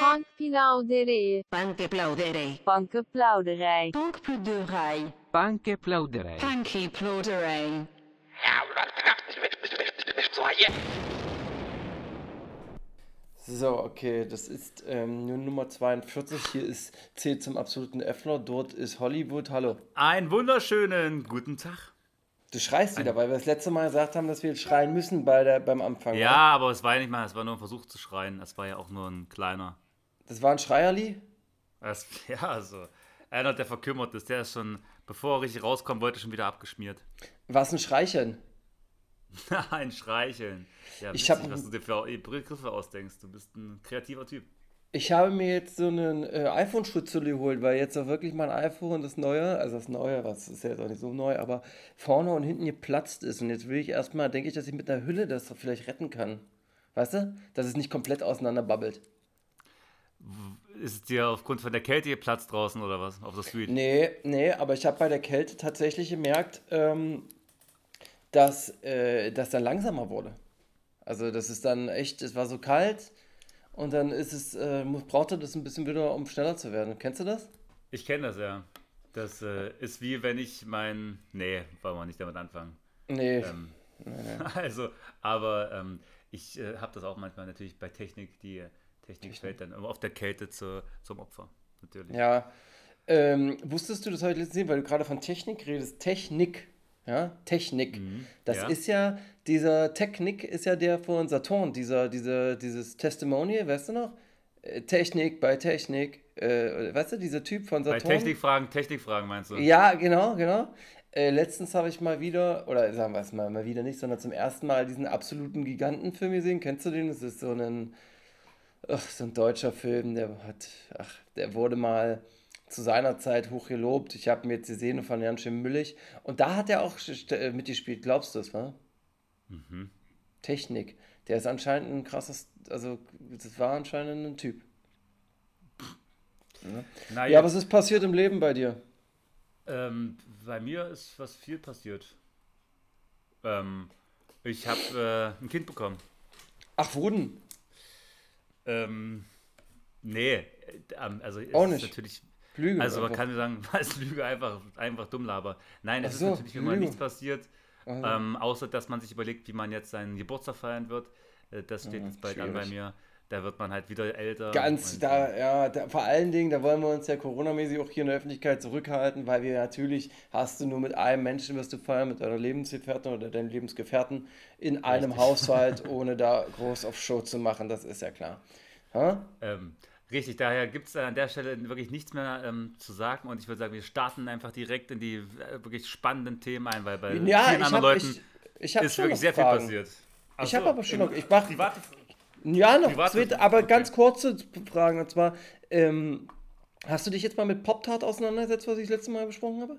Bankplauderij. Bankplauderij. Bankplauderij. Bankplauderij. Bankplauderij. Bankplauderij. So, okay, das ist ähm, nur Nummer 42. Hier ist C zum absoluten Effler. Dort ist Hollywood. Hallo. Einen wunderschönen guten Tag. Du schreist wieder, weil wir das letzte Mal gesagt haben, dass wir jetzt schreien müssen bei der, beim Anfang. Ja, oder? aber es war ja nicht mal, es war nur ein Versuch zu schreien. Es war ja auch nur ein kleiner. Das war ein Schreierli? Es, ja, also. Einer, der verkümmert ist, der ist schon, bevor er richtig rauskommt, wollte schon wieder abgeschmiert. Was ein Schreicheln? ein Schreicheln. Ja, Ich witzig, hab- was du dir für Begriffe ausdenkst. Du bist ein kreativer Typ. Ich habe mir jetzt so einen äh, iPhone-Schutzhülle geholt, weil jetzt auch wirklich mein iPhone, das neue, also das neue, was ist ja jetzt auch nicht so neu, aber vorne und hinten geplatzt ist. Und jetzt will ich erstmal, denke ich, dass ich mit einer Hülle das vielleicht retten kann. Weißt du? Dass es nicht komplett auseinanderbabbelt. Ist es dir aufgrund von der Kälte geplatzt draußen oder was? Auf der Street? Nee, nee, aber ich habe bei der Kälte tatsächlich gemerkt, ähm, dass äh, das dann langsamer wurde. Also das ist dann echt, es war so kalt und dann ist es, äh, brauchte das ein bisschen wieder, um schneller zu werden. Kennst du das? Ich kenne das ja. Das äh, ist wie wenn ich mein. Nee, wollen wir nicht damit anfangen. Nee. Ähm, Also, aber ähm, ich äh, habe das auch manchmal natürlich bei Technik, die Technik fällt dann immer auf der Kälte zu, zum Opfer. Natürlich. Ja. Ähm, wusstest du, das habe ich letztens gesehen, weil du gerade von Technik redest. Technik. Ja, Technik. Das Mhm. ja. ist ja, dieser Technik ist ja der von Saturn, dieser, dieser, dieses Testimonial, weißt du noch? Äh, Technik bei Technik. Äh, weißt du, dieser Typ von Bei Saturn? Technikfragen, Technikfragen meinst du? Ja, genau, genau. Äh, letztens habe ich mal wieder, oder sagen wir es mal, mal wieder nicht, sondern zum ersten Mal diesen absoluten Gigantenfilm gesehen. Kennst du den? Das ist so ein, ach, so ein deutscher Film, der hat, ach, der wurde mal zu seiner Zeit hoch gelobt. Ich habe mir jetzt gesehen und fand ihn ganz schön müllig. Und da hat er auch äh, mitgespielt, glaubst du es, wa? Technik. Der ist anscheinend ein krasses, also das war anscheinend ein Typ. Ja, jetzt, was ist passiert im Leben bei dir? ähm, bei mir ist was viel passiert. Ähm, ich habe äh, ein Kind bekommen. Ach, Wurden. Ähm, nee, äh, ähm, also es Auch ist nicht. natürlich. Lüge. Also man einfach. kann sagen, als Lüge einfach, einfach dumm laber. Nein, es Ach ist so, natürlich immer nichts passiert, ähm, außer dass man sich überlegt, wie man jetzt seinen Geburtstag feiern wird. Äh, Das steht jetzt bald an bei schwierig. mir. Da wird man halt wieder älter. Ganz, da, ja, da, vor allen Dingen, da wollen wir uns ja Corona-mäßig auch hier in der Öffentlichkeit zurückhalten, weil wir natürlich, hast du nur mit einem Menschen, wirst du feiern, mit deiner Lebensgefährtin oder deinem Lebensgefährten in einem Haushalt, ohne da groß auf Show zu machen, das ist ja klar. Ha? Ähm, richtig, daher gibt es an der Stelle wirklich nichts mehr ähm, zu sagen und ich würde sagen, wir starten einfach direkt in die äh, wirklich spannenden Themen ein, weil bei Ja, vielen anderen habe Leuten ich, ich hab ist wirklich sehr Fragen. viel passiert. Ach Ich habe so, aber schon noch, ich mach, Private, ja, noch zwei, aber okay. ganz kurze Fragen, und zwar, ähm, hast du dich jetzt mal mit Pop-Tart auseinandergesetzt, was ich das letzte Mal besprochen habe?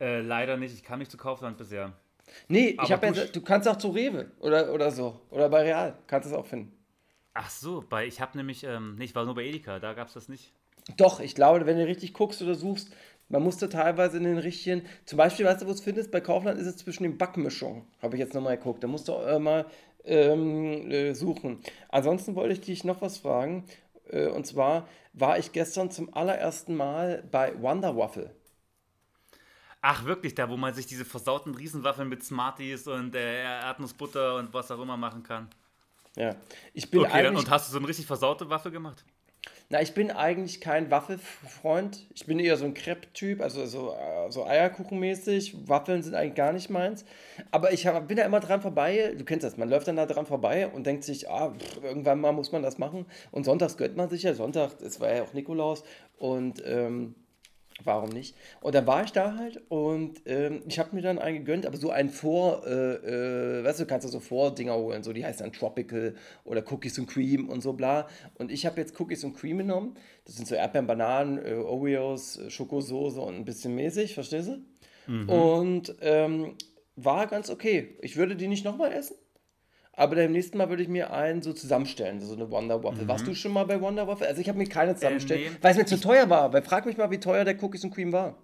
äh, leider nicht, ich kam nicht zu Kaufland bisher. Nee, ich Aber habe ja, du- du kannst auch zu Rewe oder, oder so, oder bei Real, kannst es auch finden. Ach so, bei, ich habe nämlich, ähm, nee, ich war nur bei Edeka, da gab es das nicht. Doch, ich glaube, wenn du richtig guckst oder suchst, man musste teilweise in den richtigen, zum Beispiel, weißt du, wo es findest? Bei Kaufland ist es zwischen den Backmischungen, habe ich jetzt nochmal geguckt. Da musst du äh, mal ähm, äh, suchen. Ansonsten wollte ich dich noch was fragen. Äh, und zwar war ich gestern zum allerersten Mal bei Wonder Waffle. Ach wirklich, da wo man sich diese versauten Riesenwaffeln mit Smarties und äh, Erdnussbutter und was auch immer machen kann. Ja. Ich bin Okay, eigentlich. und hast du so eine richtig versaute Waffe gemacht? Na, ich bin eigentlich kein Waffelfreund. Ich bin eher so ein Crepe-Typ, also so, äh, so Eierkuchenmäßig. Waffeln sind eigentlich gar nicht meins. Aber ich hab, bin da immer dran vorbei. Du kennst das, man läuft dann da dran vorbei und denkt sich, ah, pff, irgendwann mal muss man das machen. Und sonntags gönnt man sich ja. Sonntag, es war ja auch Nikolaus. Und ähm, warum nicht? Und dann war ich da halt und ähm, ich habe mir dann einen gegönnt, aber so ein Vor, äh, äh, weißt du, du kannst du so Vordinger holen, so die heißen dann Tropical oder Cookies and Cream und so bla. Und ich habe jetzt Cookies and Cream genommen. Das sind so Erdbeeren, Bananen, äh, Oreos, äh, Schokosoße und ein bisschen mäßig, verstehst du? Und ähm, war ganz okay. Ich würde die nicht nochmal essen. Aber beim nächsten Mal würde ich mir einen so zusammenstellen, so eine Wonder Waffle. Warst du schon mal bei Wonder Waffle? Also ich habe mir keine zusammengestellt, nee. weil es mir zu teuer war. Weil frag mich mal, wie teuer der Cookies and Cream war.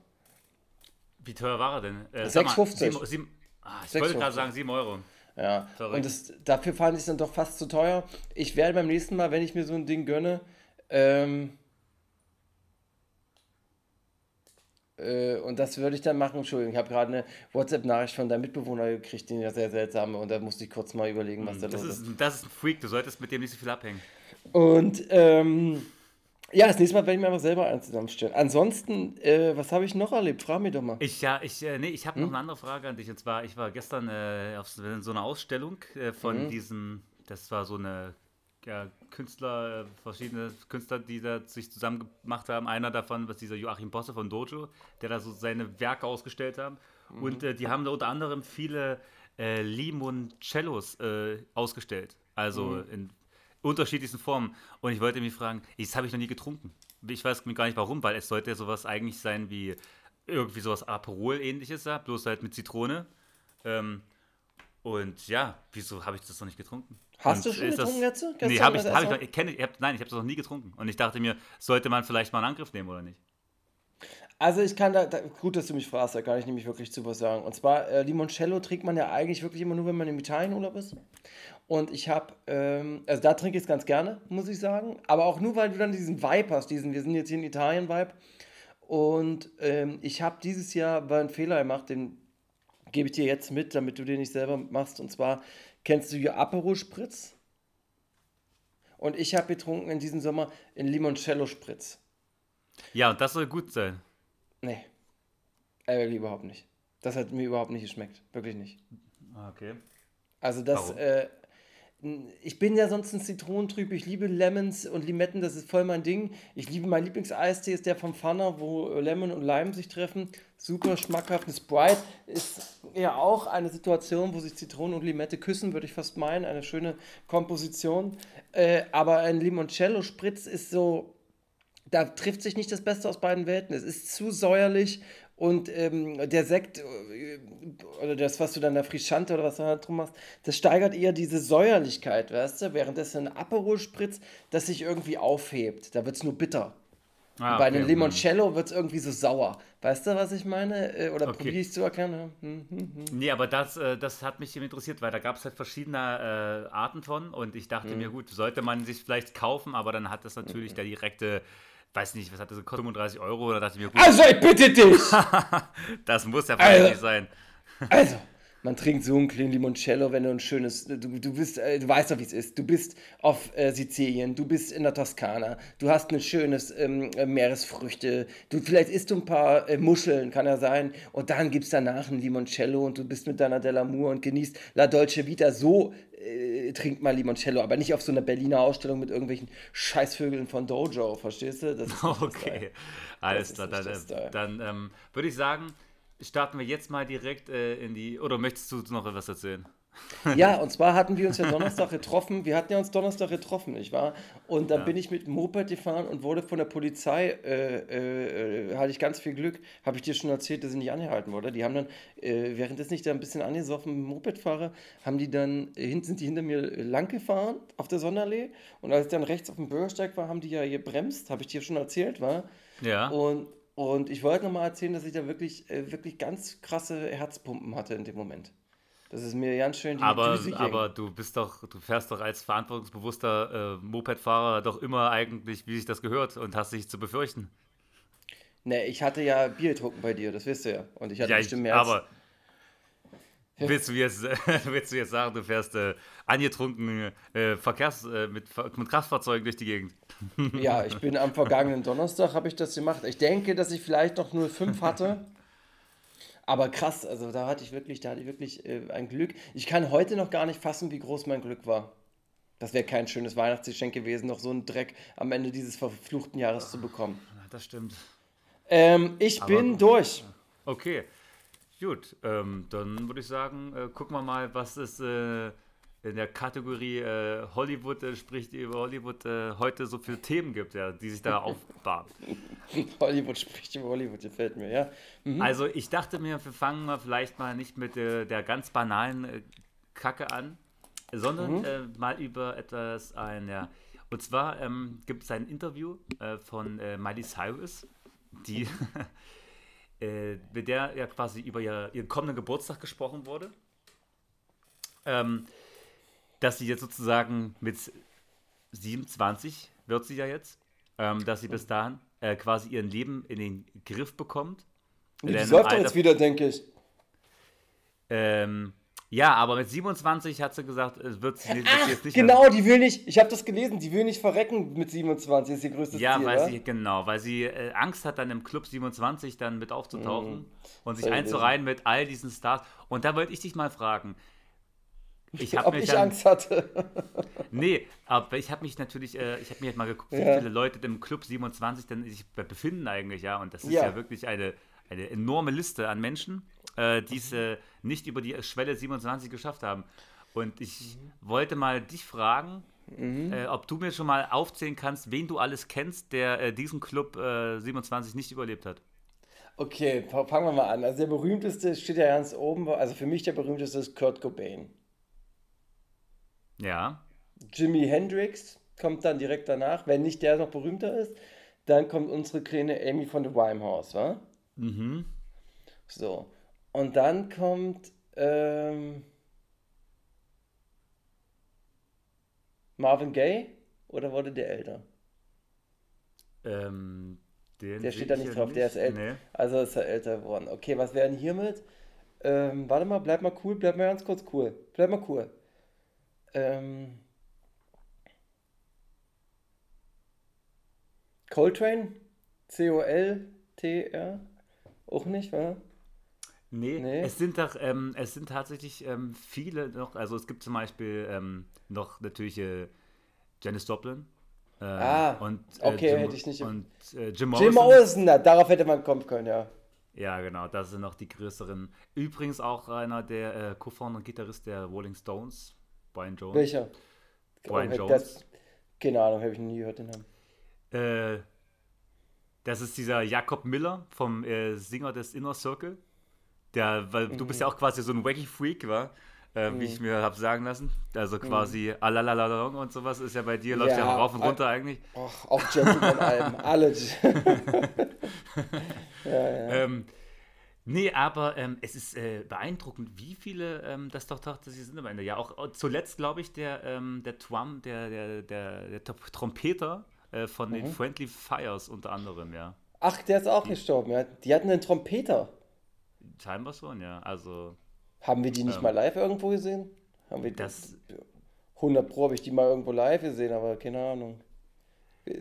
Wie teuer war er denn? Äh, sag mal, 6,50. sieben- sieben- ah, ich wollte 6,50. gerade sagen 7 Euro. Ja, Verrückt. und das, dafür fand ich es dann doch fast zu teuer. Ich werde beim nächsten Mal, wenn ich mir so ein Ding gönne, Ähm, äh, und das würde ich dann machen. Entschuldigung, ich habe gerade eine WhatsApp-Nachricht von deinem Mitbewohner gekriegt, die ja sehr seltsam und da musste ich kurz mal überlegen, was da Das los ist. das ist ein Freak, du solltest mit dem nicht so viel abhängen. Und ähm, ja, das nächste Mal werde ich mir einfach selber einen zusammenstellen. Ansonsten, äh, was habe ich noch erlebt? Frag mich doch mal. Ich, ja, ich, äh, nee, ich habe Hm? noch eine andere Frage an dich. Und zwar, ich war gestern äh, auf so, einer Ausstellung äh, von Mhm. diesen, das war so eine ja, Künstler, verschiedene Künstler, die da sich zusammen gemacht haben. Einer davon was dieser Joachim Bosse von Dojo, der da so seine Werke ausgestellt haben. Mhm. Und äh, die haben da unter anderem viele äh, Limoncellos äh, ausgestellt. Also Mhm. in unterschiedlichsten Formen. Und ich wollte mich fragen, das habe ich noch nie getrunken. Ich weiß gar nicht warum, weil es sollte ja sowas eigentlich sein wie irgendwie sowas Aperol-ähnliches, ja, bloß halt mit Zitrone. Ähm, und ja, wieso habe ich das noch nicht getrunken? Hast Und du schon getrunken jetzt? Gestern Nee, habe ich, hab ich, ich, kenn, ich hab, nein, ich habe das noch nie getrunken. Und ich dachte mir, sollte man vielleicht mal einen Angriff nehmen oder nicht? Also ich kann da, da, gut, dass du mich fragst, da kann ich nämlich wirklich zu was sagen. Und zwar, äh, Limoncello trinkt man ja eigentlich wirklich immer nur, wenn man im Italienurlaub ist. Und ich habe, ähm, also da trinke ich es ganz gerne, muss ich sagen. Aber auch nur, weil du dann diesen Vibe hast, diesen, wir sind jetzt hier in Italien-Vibe. Und ähm, ich habe dieses Jahr einen Fehler gemacht, den gebe ich dir jetzt mit, damit du den nicht selber machst. Und zwar, kennst du hier Aperol Spritz? Und ich habe getrunken in diesem Sommer einen Limoncello Spritz. Ja, und das soll gut sein. Nee. Äh, überhaupt nicht. Das hat mir überhaupt nicht geschmeckt. Wirklich nicht. Ah, Okay. Also das, äh, ich bin ja sonst ein Zitronentrüb. Ich liebe Lemons und Limetten, das ist voll mein Ding. Ich liebe, mein Lieblingseistee ist der vom Pfanner, wo äh, Lemon und Lime sich treffen. Super schmackhaft. Ein Sprite ist ja auch eine Situation, wo sich Zitrone und Limette küssen, würde ich fast meinen. Eine schöne Komposition. Äh, aber ein Limoncello-Spritz ist so, da trifft sich nicht das Beste aus beiden Welten. Es ist zu säuerlich und ähm, der Sekt äh, oder das, was du dann da Frischante oder was du da drum machst, das steigert eher diese Säuerlichkeit, weißt du? Währenddessen ein Aperol Spritz, das sich irgendwie aufhebt. Da wird es nur bitter. Ah, Bei okay. einem Limoncello wird es irgendwie so sauer. Weißt du, was ich meine? Äh, Oder Okay. probiere ich zu erkennen? Hm, hm, hm. Nee, aber das, äh, das hat mich eben interessiert, weil da gab es halt verschiedene Arten von und ich dachte mir, gut, sollte man sich vielleicht kaufen, aber dann hat das natürlich der direkte, weiß nicht, was hat das gekostet, 35 Euro, da dachte ich mir, gut, Also, ich bitte dich! das muss ja Also- nicht sein. Also, man trinkt so einen kleinen Limoncello, wenn du ein schönes, du, du bist, äh, du weißt doch, wie es ist. Du bist auf äh, Sizilien, du bist in der Toskana, du hast ein schönes ähm, äh, Meeresfrüchte, du vielleicht isst du ein paar äh, Muscheln, kann ja sein, und dann gibt's danach ein Limoncello und du bist mit deiner Dell'Amour und genießt La Dolce Vita. So trinkt man Limoncello, aber nicht auf so einer Berliner Ausstellung mit irgendwelchen Scheißvögeln von Dojo, verstehst du? Okay, alles klar. Dann, dann ähm, würde ich sagen, starten wir jetzt mal direkt äh, in die, oder möchtest du noch was erzählen? Ja, und zwar hatten wir uns ja Donnerstag getroffen. Wir hatten ja uns Donnerstag getroffen, nicht wahr? Und dann bin ich mit dem Moped gefahren und wurde von der Polizei, äh, äh, hatte ich ganz viel Glück, habe ich dir schon erzählt, dass ich nicht angehalten wurde. Die haben dann, äh, währenddessen ich da ein bisschen angesoffen mit dem Moped fahre, haben die dann, äh, hinten sind die hinter mir lang gefahren auf der Sonderallee. Und als ich dann rechts auf dem Bürgersteig war, haben die ja gebremst, habe ich dir schon erzählt, war. Ja. Und, und ich wollte nochmal erzählen, dass ich da wirklich, äh, wirklich ganz krasse Herzpumpen hatte in dem Moment. Das ist mir ganz schön die Aber, Düse ging. aber du bist doch, du fährst doch als verantwortungsbewusster äh, Mopedfahrer doch immer eigentlich, wie sich das gehört und hast dich zu befürchten. Ne, ich hatte ja Bier getrunken bei dir, das wisst ihr ja. Und ich hatte Ja, bestimmt mehr aber willst, du jetzt, willst du jetzt sagen, du fährst äh, angetrunken äh, Verkehrs, äh, mit, mit Kraftfahrzeugen durch die Gegend? Ja, ich bin am vergangenen Donnerstag, habe ich das gemacht. Ich denke, dass ich vielleicht noch nur fünf hatte. Aber krass, also da hatte ich wirklich, da hatte ich wirklich äh, ein Glück. Ich kann heute noch gar nicht fassen, wie groß mein Glück war. Das wäre kein schönes Weihnachtsgeschenk gewesen, noch so einen Dreck am Ende dieses verfluchten Jahres zu bekommen. Das stimmt. Ähm, ich Aber- bin durch. Okay, gut. Ähm, dann würde ich sagen, äh, gucken wir mal, was es äh, in der Kategorie äh, Hollywood, äh, sprich über Hollywood, äh, heute so viele Themen gibt, ja, die sich da aufbauen. Hollywood spricht über Hollywood, gefällt mir, ja. Mhm. Also ich dachte mir, wir fangen mal vielleicht mal nicht mit äh, der ganz banalen Kacke an, sondern äh, mal über etwas ein, ja. Und zwar ähm, gibt es ein Interview von Miley Cyrus, die äh, mit der ja quasi über ihr, ihren kommenden Geburtstag gesprochen wurde. Ähm, dass sie jetzt sozusagen mit 27 wird sie ja jetzt ähm, dass sie bis dahin äh, quasi ihren Leben in den Griff bekommt. Die läuft doch Alter- jetzt wieder, denke ich. Ähm, ja, aber mit 27 hat sie gesagt, es wird, sie- jetzt nicht mehr genau, die will nicht, ich habe das gelesen, die will nicht verrecken mit 27, ist ihr größtes Ja, Ziel, weil wa? sie, genau, weil sie äh, Angst hat, dann im Club 27 dann mit aufzutauchen und sich einzureihen mit all diesen Stars. Und da wollte ich dich mal fragen. Ich habe Ob mich ich dann, Angst hatte. Nee, aber ich habe mich natürlich, äh, ich habe mir halt mal geguckt, wie Ja. viele Leute im Club 27 denn sich be- befinden eigentlich, ja. Und das ist Ja. ja, wirklich eine, eine enorme Liste an Menschen, äh, die es äh, nicht über die Schwelle 27 geschafft haben. Und ich wollte mal dich fragen, äh, ob du mir schon mal aufzählen kannst, wen du alles kennst, der äh, diesen Club äh, 27 nicht überlebt hat. Okay, fa- fangen wir mal an. Also der berühmteste steht ja ganz oben, also für mich der berühmteste ist Kurt Cobain. Ja. Jimi Hendrix kommt dann direkt danach, wenn nicht der noch berühmter ist. Dann kommt unsere kleine Amy von The Winehouse, wa? Mhm. So. Und dann kommt ähm, Marvin Gaye oder wurde der älter? Ähm, Der steht da ich nicht drauf, der ist älter. Nee. Also ist er älter geworden. Okay, was wäre denn hiermit? Ähm, warte mal, bleib mal cool, bleib mal ganz kurz cool. Bleib mal cool. Ähm, Coltrane? C-O-L-T-R? Auch nicht, wa? Nee, Nee. es sind doch, ähm, es sind tatsächlich ähm, viele noch, also es gibt zum Beispiel ähm, noch natürlich äh, Janis Joplin. Äh, Ah, und, okay, hätte ich nicht- Und äh, Jim Morrison. Jim Morrison, darauf hätte man kommen können, ja. Ja, genau, das sind noch die größeren. Übrigens auch einer der äh, Co-Founder und Gitarrist der Rolling Stones, Brian Jones. Welcher? Brian Oh, Jones. Das, keine Ahnung, habe ich nie gehört den Namen. Äh, das ist dieser Jakob Miller vom äh, Singer des Inner Circle. Der, weil du Mhm. bist ja auch quasi so ein Wacky Freak, war, äh, wie ich mir habe sagen lassen. Mhm. Also quasi Alalalalong und sowas ist ja bei dir, läuft ja, Ja, rauf und runter eigentlich. Ach, auch Gentleman-Alben, alle. Ähm, nee, aber ähm, es ist äh, beeindruckend, wie viele ähm, das doch tatsächlich sind am Ende. Ja, auch äh, zuletzt, glaube ich, der, ähm, der Trum, der, der, der, der Trompeter äh, von Mhm. den Friendly Fires unter anderem, ja. Ach, der ist auch gestorben, ja. Die hatten einen Trompeter. Scheinbar schon, ja. Also, Haben wir die nicht Ähm, mal live irgendwo gesehen? Haben wir das, 100 Pro habe ich die mal irgendwo live gesehen, aber keine Ahnung.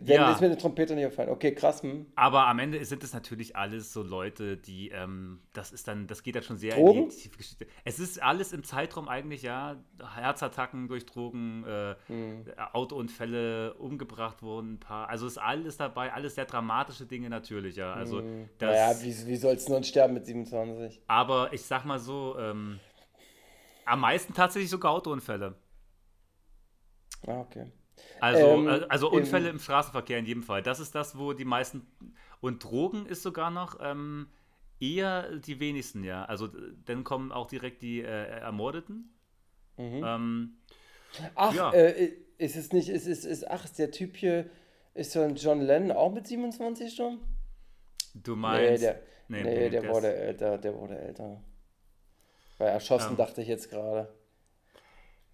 Wenn Ja. ist mir der Trompeter nicht aufgefallen. Okay, krass. Hm. Aber am Ende sind es natürlich alles so Leute, die, ähm, das ist dann, das geht dann schon sehr Drogen? in die tiefe Geschichte. Es ist alles im Zeitraum eigentlich, ja, Herzattacken durch Drogen, äh, Hm. Autounfälle, umgebracht wurden, ein paar, also ist alles dabei, alles sehr dramatische Dinge natürlich, ja. Also das, Hm. Naja, wie, wie soll es nun sterben mit 27? aber ich sag mal so, ähm, am meisten tatsächlich sogar Autounfälle. Ah, okay. Also, Ähm, äh, also im- Unfälle im Straßenverkehr in jedem Fall. Das ist das, wo die meisten. Und Drogen ist sogar noch ähm, eher die wenigsten, ja. Also dann kommen auch direkt die äh, Ermordeten. Ähm, Ach, Ja. äh, ist es nicht, ist, ist, ist, ach, der Typ hier, ist so ein John Lennon auch mit 27 schon? du Nee, meinst. der, nee, nee, nee, der wurde älter, der wurde älter. Bei erschossen Ähm. dachte ich jetzt gerade.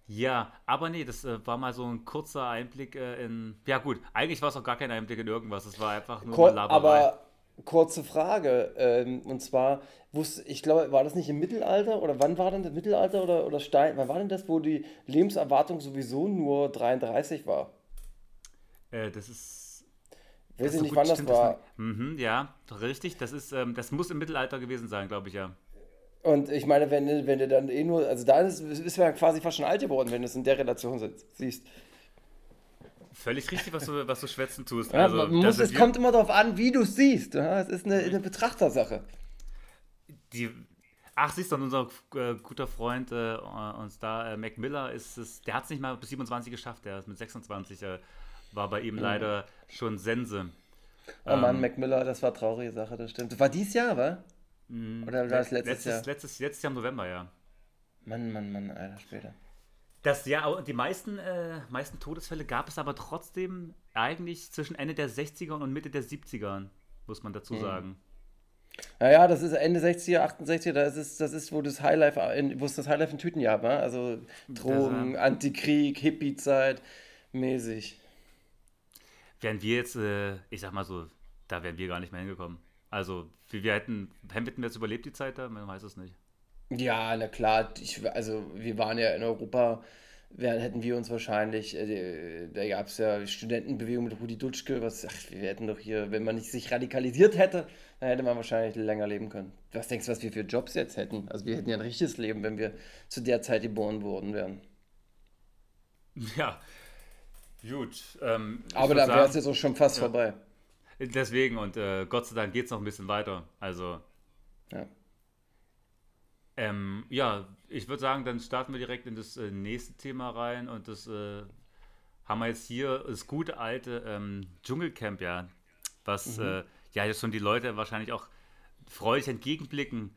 Ja, aber nee, das äh, war mal so ein kurzer Einblick äh, in. Ja, gut, eigentlich war es auch gar kein Einblick in irgendwas. Es war einfach nur Kur eine Laberei. aber kurze Frage, ähm, und zwar, wusste, ich glaube, war das nicht im Mittelalter oder wann war denn das Mittelalter oder, oder Stein, wann war denn das, wo die Lebenserwartung sowieso nur 33 war? Äh, das ist. Weiß so ich nicht, gut, wann das stimmt, war. Mhm, ja, richtig. Das ist, ähm, das muss im Mittelalter gewesen sein, glaube ich, ja. Und ich meine, wenn, du- wenn du dann eh nur, also da ist, ist ja quasi fast schon alt geworden, wenn du es in der Relation siehst. Völlig richtig, was du, was du schwätzen tust. Ja, also, man muss, es kommt immer darauf an, wie du es siehst. Ja, es ist eine, eine Betrachtersache. Die, ach, siehst du, unser äh, guter Freund äh, und Star äh, Mac Miller ist es, der hat es nicht mal bis 27 geschafft, der ist mit 26, äh, war bei Mhm. ihm leider schon Sense. Oh Mann, Ähm, Mac Miller, das war traurige Sache, das stimmt. War dieses Jahr, wa? Oder war das letztes, letztes, Jahr? letztes, letztes Jahr im November, ja. Mann, Mann, Mann, Alter, später. Das ja, die meisten, äh, meisten Todesfälle gab es aber trotzdem eigentlich zwischen Ende der 60er und Mitte der 70er, muss man Mhm. dazu sagen. Naja, das ist Ende 60er, 68er, das ist, das ist wo, das Highlife, in- wo es das Highlife in Tüten gab, wa? Also Drogen, Antikrieg, Hippie-Zeit, mäßig. wären wir jetzt, äh, ich sag mal so, da wären wir gar nicht mehr hingekommen. Also, wir, wir hätten, hätten wir jetzt überlebt die Zeit da? Man weiß es nicht. Ja, na klar, ich, also wir waren ja in Europa, wär, hätten wir uns wahrscheinlich, äh, da gab es ja Studentenbewegung mit Rudi Dutschke, was, ach, wir hätten doch hier, wenn man nicht sich radikalisiert hätte, dann hätte man wahrscheinlich länger leben können. Was denkst du, was wir für Jobs jetzt hätten? Also wir hätten ja ein richtiges Leben, wenn wir zu der Zeit geboren worden wären. Ja, gut. Ähm, Aber da wäre es jetzt auch schon fast vorbei. Deswegen, und äh, Gott sei Dank geht es noch ein bisschen weiter. Also, Ja. ähm, ja, ich würde sagen, dann starten wir direkt in das äh, nächste Thema rein und das äh, haben wir jetzt hier, das gute alte ähm, Dschungelcamp, ja, was äh, ja jetzt schon die Leute wahrscheinlich auch freudig entgegenblicken,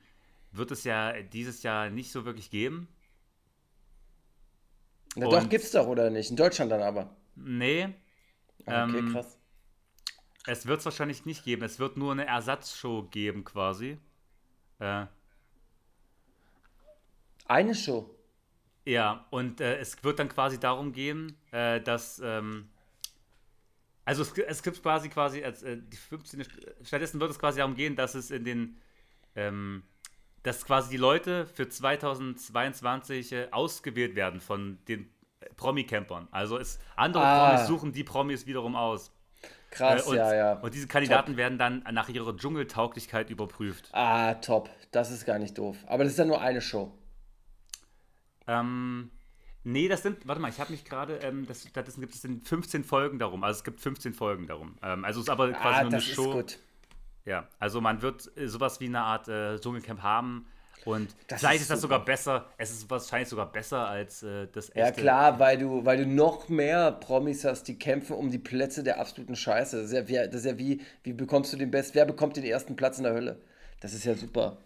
wird es ja dieses Jahr nicht so wirklich geben. Na doch, Und- gibt's doch, oder nicht? In Deutschland dann aber. Nee, Ah, Okay, Ähm, krass. Es wird es wahrscheinlich nicht geben. Es wird nur eine Ersatzshow geben quasi. Äh, Eine Show. Ja, und äh, es wird dann quasi darum gehen, äh, dass, ähm, also es, es gibt quasi quasi, als, äh, die 15. St- stattdessen wird es quasi darum gehen, dass es in den, ähm, dass quasi die Leute für 2022 äh, ausgewählt werden von den äh, Promi-Campern. Also es, andere Ah. Promis suchen die Promis wiederum aus. Krass, Äh, und, ja, ja. und diese Kandidaten werden dann nach ihrer Dschungeltauglichkeit überprüft. Ah, top. Das ist gar nicht doof. Aber das ist ja nur eine Show. Ähm, nee, das sind, warte mal, ich habe mich gerade, ähm, das, stattdessen gibt es in 15 Folgen darum. Also es gibt 15 Folgen darum. Ähm, also es ist aber quasi Ah, nur eine das ist Show. gut. Ja, also man wird äh, sowas wie eine Art äh, Dschungelcamp haben. Und Das vielleicht ist ist das sogar besser. Es ist wahrscheinlich sogar besser als äh, das Ja, echte. klar, weil du, weil du noch mehr Promis hast, die kämpfen um die Plätze der absoluten Scheiße. Das ist ja, wie, das ist ja wie, wie bekommst du den Best, wer bekommt den ersten Platz in der Hölle? Das ist ja super.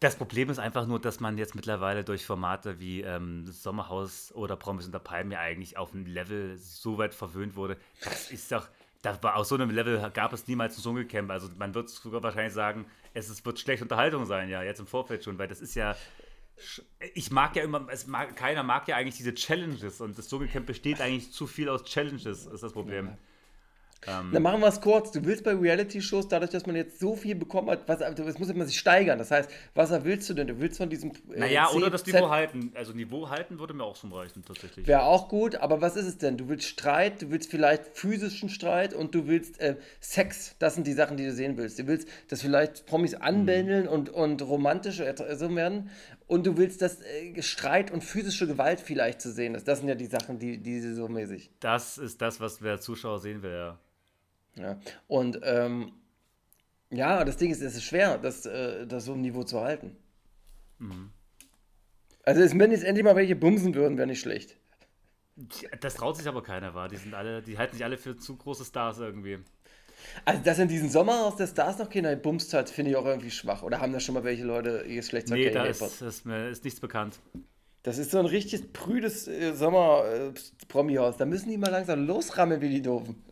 Das Problem ist einfach nur, dass man jetzt mittlerweile durch Formate wie ähm, Sommerhaus oder Promis unter Palmen ja eigentlich auf ein Level so weit verwöhnt wurde. Das ist doch, da war auf so einem Level gab es niemals ein Dschungelcamp. Also man wird sogar wahrscheinlich sagen, es ist, wird schlechte Unterhaltung sein, ja, jetzt im Vorfeld schon, weil das ist ja. Ich mag ja immer, es mag, keiner mag ja eigentlich diese Challenges und das Dschungelcamp besteht eigentlich zu viel aus Challenges, ist das Problem. Dann machen wir es kurz. Du willst bei Reality-Shows, dadurch, dass man jetzt so viel bekommen hat, was, das muss immer sich steigern. Das heißt, was willst du denn? Du willst von diesem. äh, Naja, oder das Niveau halten. Also Niveau halten würde mir auch schon reichen, tatsächlich. Wäre auch gut, aber was ist es denn? Du willst Streit, du willst vielleicht physischen Streit und du willst äh, Sex. Das sind die Sachen, die du sehen willst. Du willst, dass vielleicht Promis anbändeln und, und romantisch so werden. Und du willst, dass äh, Streit und physische Gewalt vielleicht zu sehen ist. Das sind ja die Sachen, die, die so mäßig. Das ist das, was der Zuschauer sehen will, ja. Ja. Und ähm, ja, das Ding ist, es ist schwer, das, äh, das so ein Niveau zu halten. Also, es- wenn jetzt endlich mal welche bumsen würden, wäre nicht schlecht. Das traut sich aber keiner, war. Die sind alle, die halten sich alle für zu große Stars irgendwie. Also, dass in diesem Sommer aus der Stars noch keiner bumst hat, finde ich auch irgendwie schwach. Oder haben da schon mal welche Leute ihr Geschlechtsverkehr Nee, da ist, ist, ist nichts bekannt. Das ist so ein richtig prüdes äh, Sommer-Promi-Haus. Da müssen die mal langsam losrammeln wie die Doofen.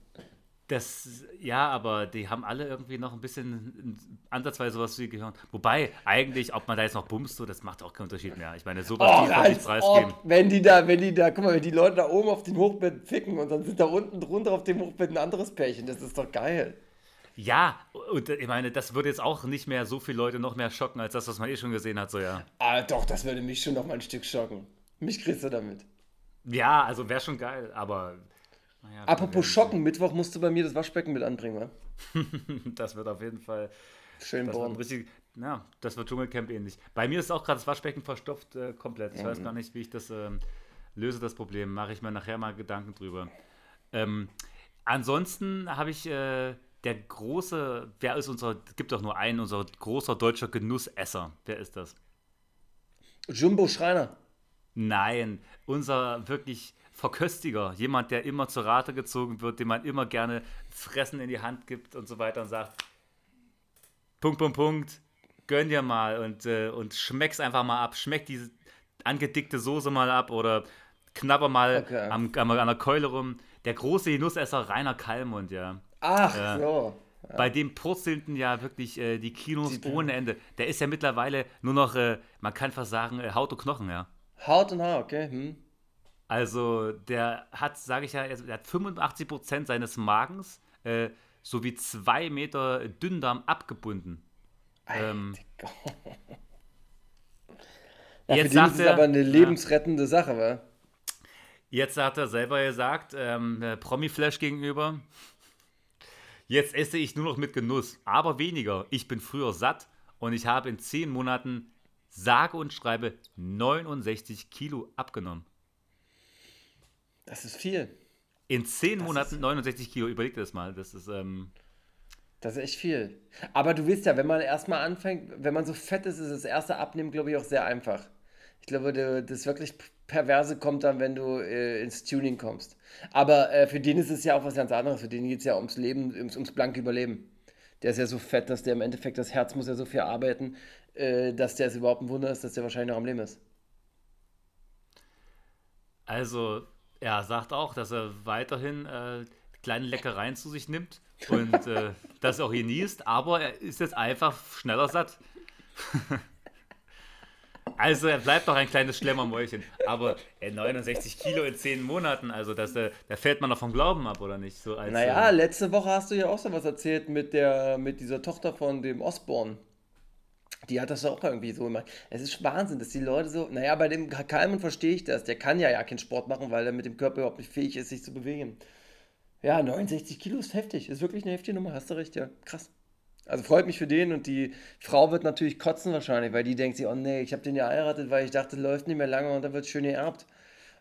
Das, ja, aber die haben alle irgendwie noch ein bisschen ansatzweise sowas wie gehören. Wobei, eigentlich, ob man da jetzt noch bumst, so, das macht auch keinen Unterschied mehr. Ich meine, sowas Oh, als preisgeben. wenn die da, wenn die da, guck mal, wenn die Leute da oben auf dem Hochbett ficken und dann sind da unten drunter auf dem Hochbett ein anderes Pärchen. Das ist doch geil. Ja, und ich meine, das würde jetzt auch nicht mehr so viele Leute noch mehr schocken, als das, was man eh schon gesehen hat, so ja. Ah, doch, das würde mich schon noch mal ein Stück schocken. Mich kriegst du damit. Ja, also wäre schon geil, aber. Naja, Apropos schocken, Mittwoch musst du bei mir das Waschbecken mit anbringen, wa? Das wird auf jeden Fall. Schön Das bauen. richtig, ja, das wird Dschungelcamp ähnlich. Bei mir ist auch gerade das Waschbecken verstopft äh, komplett. Ich Mhm. weiß gar nicht, wie ich das ähm, löse, das Problem. Mache ich mir nachher mal Gedanken drüber. Ähm, ansonsten habe ich äh, der große, wer ist unser, gibt doch nur einen, unser großer deutscher Genussesser. Wer ist das? Jumbo Schreiner. Nein, unser wirklich Verköstiger, jemand, der immer zur Rate gezogen wird, dem man immer gerne Fressen in die Hand gibt und so weiter und sagt, Punkt, Punkt, Punkt, gönn dir mal und, äh, und schmeck's einfach mal ab, schmeck diese angedickte Soße mal ab oder knabber mal Okay. am, am, an der Keule rum. Der große Genussesser Rainer Kalmund, ja. Ach, Ja. so. Bei dem purzelten ja wirklich äh, die Kinos Die- ohne Ende. Der ist ja mittlerweile nur noch, äh, man kann fast sagen, äh, Haut und Knochen, ja. Haut und Haar, okay. Hm. Also der hat, sage ich ja, er hat 85% seines Magens äh, sowie zwei Meter Dünndarm abgebunden. Ähm, Alter, ja, jetzt für sagt ist er- aber eine ja. lebensrettende Sache, wa? Jetzt hat er selber gesagt, ähm, äh, Promi-Flash gegenüber, jetzt esse ich nur noch mit Genuss, aber weniger. Ich bin früher satt und ich habe in 10 Monaten sage und schreibe 69 Kilo abgenommen. Das ist viel. In 10 Das Monaten ist- 69 Kilo, überleg dir das mal. Das ist, ähm, Das ist echt viel. Aber du weißt ja, wenn man erstmal anfängt, wenn man so fett ist, ist das erste Abnehmen, glaube ich, auch sehr einfach. Ich glaube, das wirklich Perverse kommt dann, wenn du äh, ins Tuning kommst. Aber äh, für den ist es ja auch was ganz anderes. Für den geht es ja ums Leben, ums, ums blanke Überleben. Der ist ja so fett, dass der im Endeffekt, das Herz muss ja so viel arbeiten, äh, dass der es überhaupt ein Wunder ist, dass der wahrscheinlich noch am Leben ist. also, er sagt auch, dass er weiterhin äh, kleine Leckereien zu sich nimmt und äh, das auch genießt, aber er ist jetzt einfach schneller satt. Also er bleibt noch ein kleines Schlemmermäulchen. Aber äh, 69 Kilo in 10 Monaten, also das, äh, da fällt man noch vom Glauben ab, oder nicht? So als, Naja, äh, letzte Woche hast du ja auch so was erzählt mit der, mit dieser Tochter von dem Osborn. Die hat das auch irgendwie so gemacht. Es ist Wahnsinn, dass die Leute so. Naja, bei dem Kalman verstehe ich das. Der kann ja ja keinen Sport machen, weil er mit dem Körper überhaupt nicht fähig ist, sich zu bewegen. Ja, 69 Kilo ist heftig. Ist wirklich eine heftige Nummer. Hast du recht, ja. Krass. Also freut mich für den und die Frau wird natürlich kotzen wahrscheinlich, weil die denkt sich, oh nee, ich habe den ja heiratet, weil ich dachte, läuft nicht mehr lange und dann wird schön geerbt.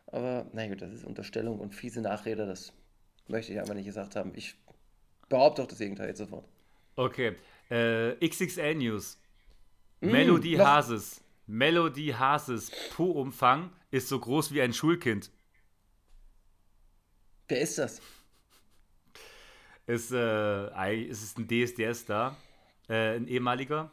Aber na gut, das ist Unterstellung und fiese Nachrede, das möchte ich einfach nicht gesagt haben. Ich behaupte auch das Gegenteil jetzt sofort. Okay. Äh, XXL News. Mm, Melody Hases. Melody Hases Po-Umfang ist so groß wie ein Schulkind. Wer ist das? Ist, äh, ei- es ist ein DSDS da, äh, ein ehemaliger,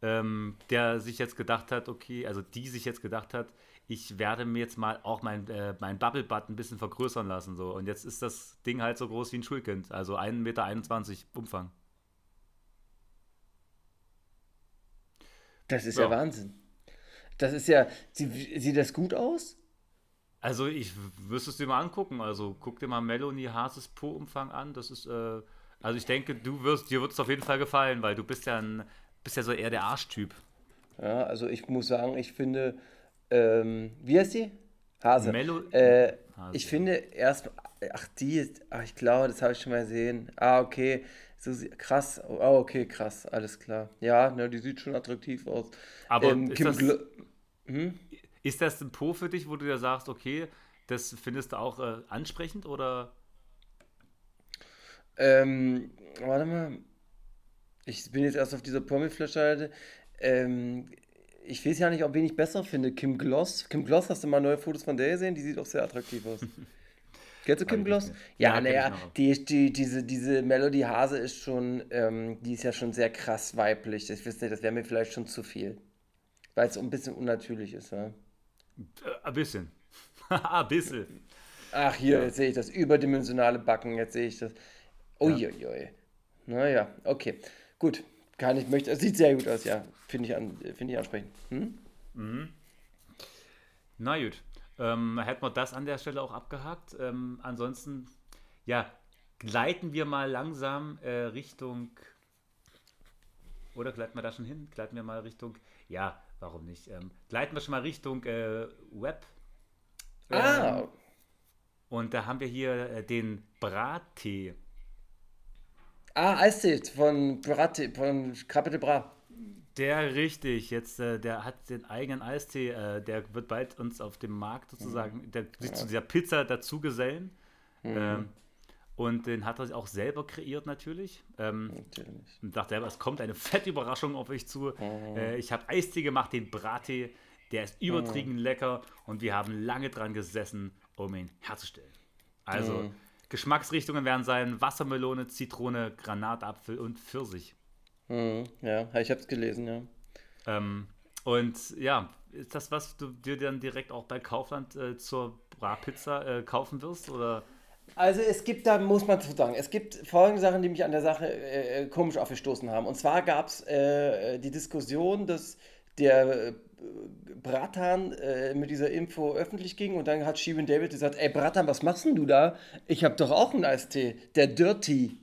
ähm, der sich jetzt gedacht hat, okay, also die sich jetzt gedacht hat, ich werde mir jetzt mal auch mein, äh, mein Bubble-Butt ein bisschen vergrößern lassen. So. Und jetzt ist das Ding halt so groß wie ein Schulkind, also 1,21 Meter Umfang. Das ist Ja. ja, Wahnsinn. Das ist ja, sie, sieht das gut aus? Also ich müsste es dir mal angucken. Also guck dir mal Melanie Hases Po-Umfang an. Das ist, äh, also ich denke, du wirst, dir wird es auf jeden Fall gefallen, weil du bist ja ein, bist ja so eher der Arschtyp. Ja, also ich muss sagen, ich finde, ähm, wie heißt die? Hase. Melo Äh, Hase. ich finde erst, ach die ist, ach ich glaube, das habe ich schon mal gesehen. Ah, okay, so krass. Oh, okay, krass, alles klar. Ja, ne, die sieht schon attraktiv aus. Aber Ähm, ist Kim das- Glo- Ist das ein Po für dich, wo du dir sagst, okay, das findest du auch äh, ansprechend oder? Ähm, warte mal. Ich bin jetzt erst auf dieser Pommes-Flaschseite. Ähm, ich weiß ja nicht, ob wen ich besser finde. Kim Gloss. Kim Gloss, hast du mal neue Fotos von der gesehen? Die sieht auch sehr attraktiv aus. Kennst du Kim Gloss? Ja, Ja, naja, die, die, diese, diese Melody Hase ist schon, ähm, die ist ja schon sehr krass weiblich. Ich nicht, das wäre mir vielleicht schon zu viel. Weil es ein bisschen unnatürlich ist, ja. Äh, ein bisschen. ein bisschen. Ach, hier, jetzt sehe ich das überdimensionale Backen, jetzt sehe ich das. Uiuiui. Naja, okay. Gut. Kann ich, möchte, es sieht sehr gut aus, ja. Finde ich, an, finde ich ansprechend. Hm? Na gut. Ähm, hätten wir das an der Stelle auch abgehakt. Ähm, ansonsten, ja, gleiten wir mal langsam äh, Richtung. Oder gleiten wir da schon hin? Gleiten wir mal Richtung. Ja, warum nicht? Ähm, gleiten wir schon mal Richtung äh, Web. Ah, Ähm, Und da haben wir hier äh, den Brattee. ah, Eistee von Brat, von Crappe de Bras. Der richtig, jetzt, äh, der hat den eigenen Eistee, äh, der wird bald uns auf dem Markt sozusagen, der sich zu dieser Pizza dazu gesellen. Ähm, und den hat er auch selber kreiert natürlich. Ähm, Natürlich. und sagt selber, es kommt eine fette Überraschung auf euch zu. Äh, ich habe Eistee gemacht, den Brattee, der ist übertrieben lecker und wir haben lange dran gesessen, um ihn herzustellen. Also, Geschmacksrichtungen werden sein Wassermelone, Zitrone, Granatapfel und Pfirsich. Hm, ja, ich habe es gelesen, ja. Ähm, und ja, ist das, was du dir dann direkt auch bei Kaufland äh, zur Bra-Pizza äh, kaufen wirst? Oder? Also es gibt, da muss man zu sagen, es gibt folgende Sachen, die mich an der Sache äh, komisch aufgestoßen haben. Und zwar gab es äh, die Diskussion, dass der Bratan äh, mit dieser Info öffentlich ging und dann hat Steven David gesagt, ey Bratan, was machst denn du da? Ich habe doch auch einen Eistee, der Dirty.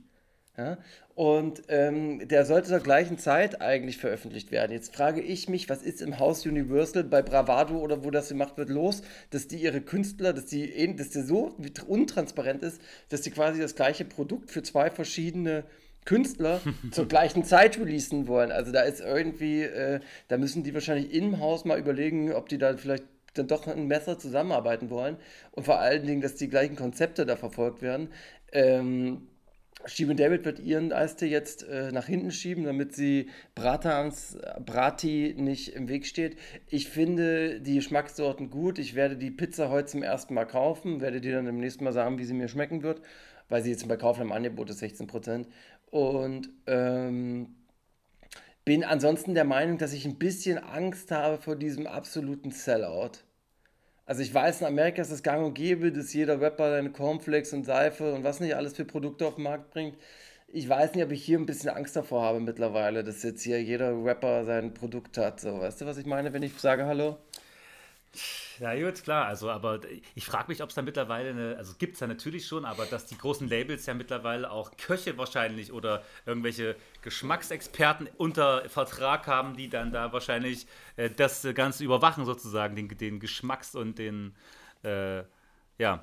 Ja? Und ähm, der sollte zur gleichen Zeit eigentlich veröffentlicht werden. Jetzt frage ich mich, was ist im Haus Universal bei Bravado oder wo das gemacht wird los, dass die ihre Künstler, dass die, dass der so untransparent ist, dass die quasi das gleiche Produkt für zwei verschiedene Künstler zur gleichen Zeit releasen wollen. Also da ist irgendwie, äh, da müssen die wahrscheinlich im Haus mal überlegen, ob die da vielleicht dann doch ein Messer zusammenarbeiten wollen und vor allen Dingen, dass die gleichen Konzepte da verfolgt werden. Ähm, Steven David wird ihren Eistee jetzt äh, nach hinten schieben, damit sie Bratans, Brati nicht im Weg steht. Ich finde die Geschmackssorten gut. Ich werde die Pizza heute zum ersten Mal kaufen, werde dir dann im nächsten Mal sagen, wie sie mir schmecken wird, weil sie jetzt bei Kaufland im Angebot ist 16%. Und ähm, bin ansonsten der Meinung, dass ich ein bisschen Angst habe vor diesem absoluten Sellout. Also ich weiß, in Amerika ist es gang und gäbe, dass jeder Rapper seine Cornflakes und Seife und was nicht alles für Produkte auf den Markt bringt. Ich weiß nicht, ob ich hier ein bisschen Angst davor habe mittlerweile, dass jetzt hier jeder Rapper sein Produkt hat. So, weißt du, was ich meine, wenn ich sage Hallo? Ja, gut, klar. Also, aber ich frage mich, ob es da mittlerweile eine, also gibt es ja natürlich schon, aber dass die großen Labels ja mittlerweile auch Köche wahrscheinlich oder irgendwelche Geschmacksexperten unter Vertrag haben, die dann da wahrscheinlich äh, das Ganze überwachen, sozusagen, den, den Geschmacks- und den, äh, ja. ja.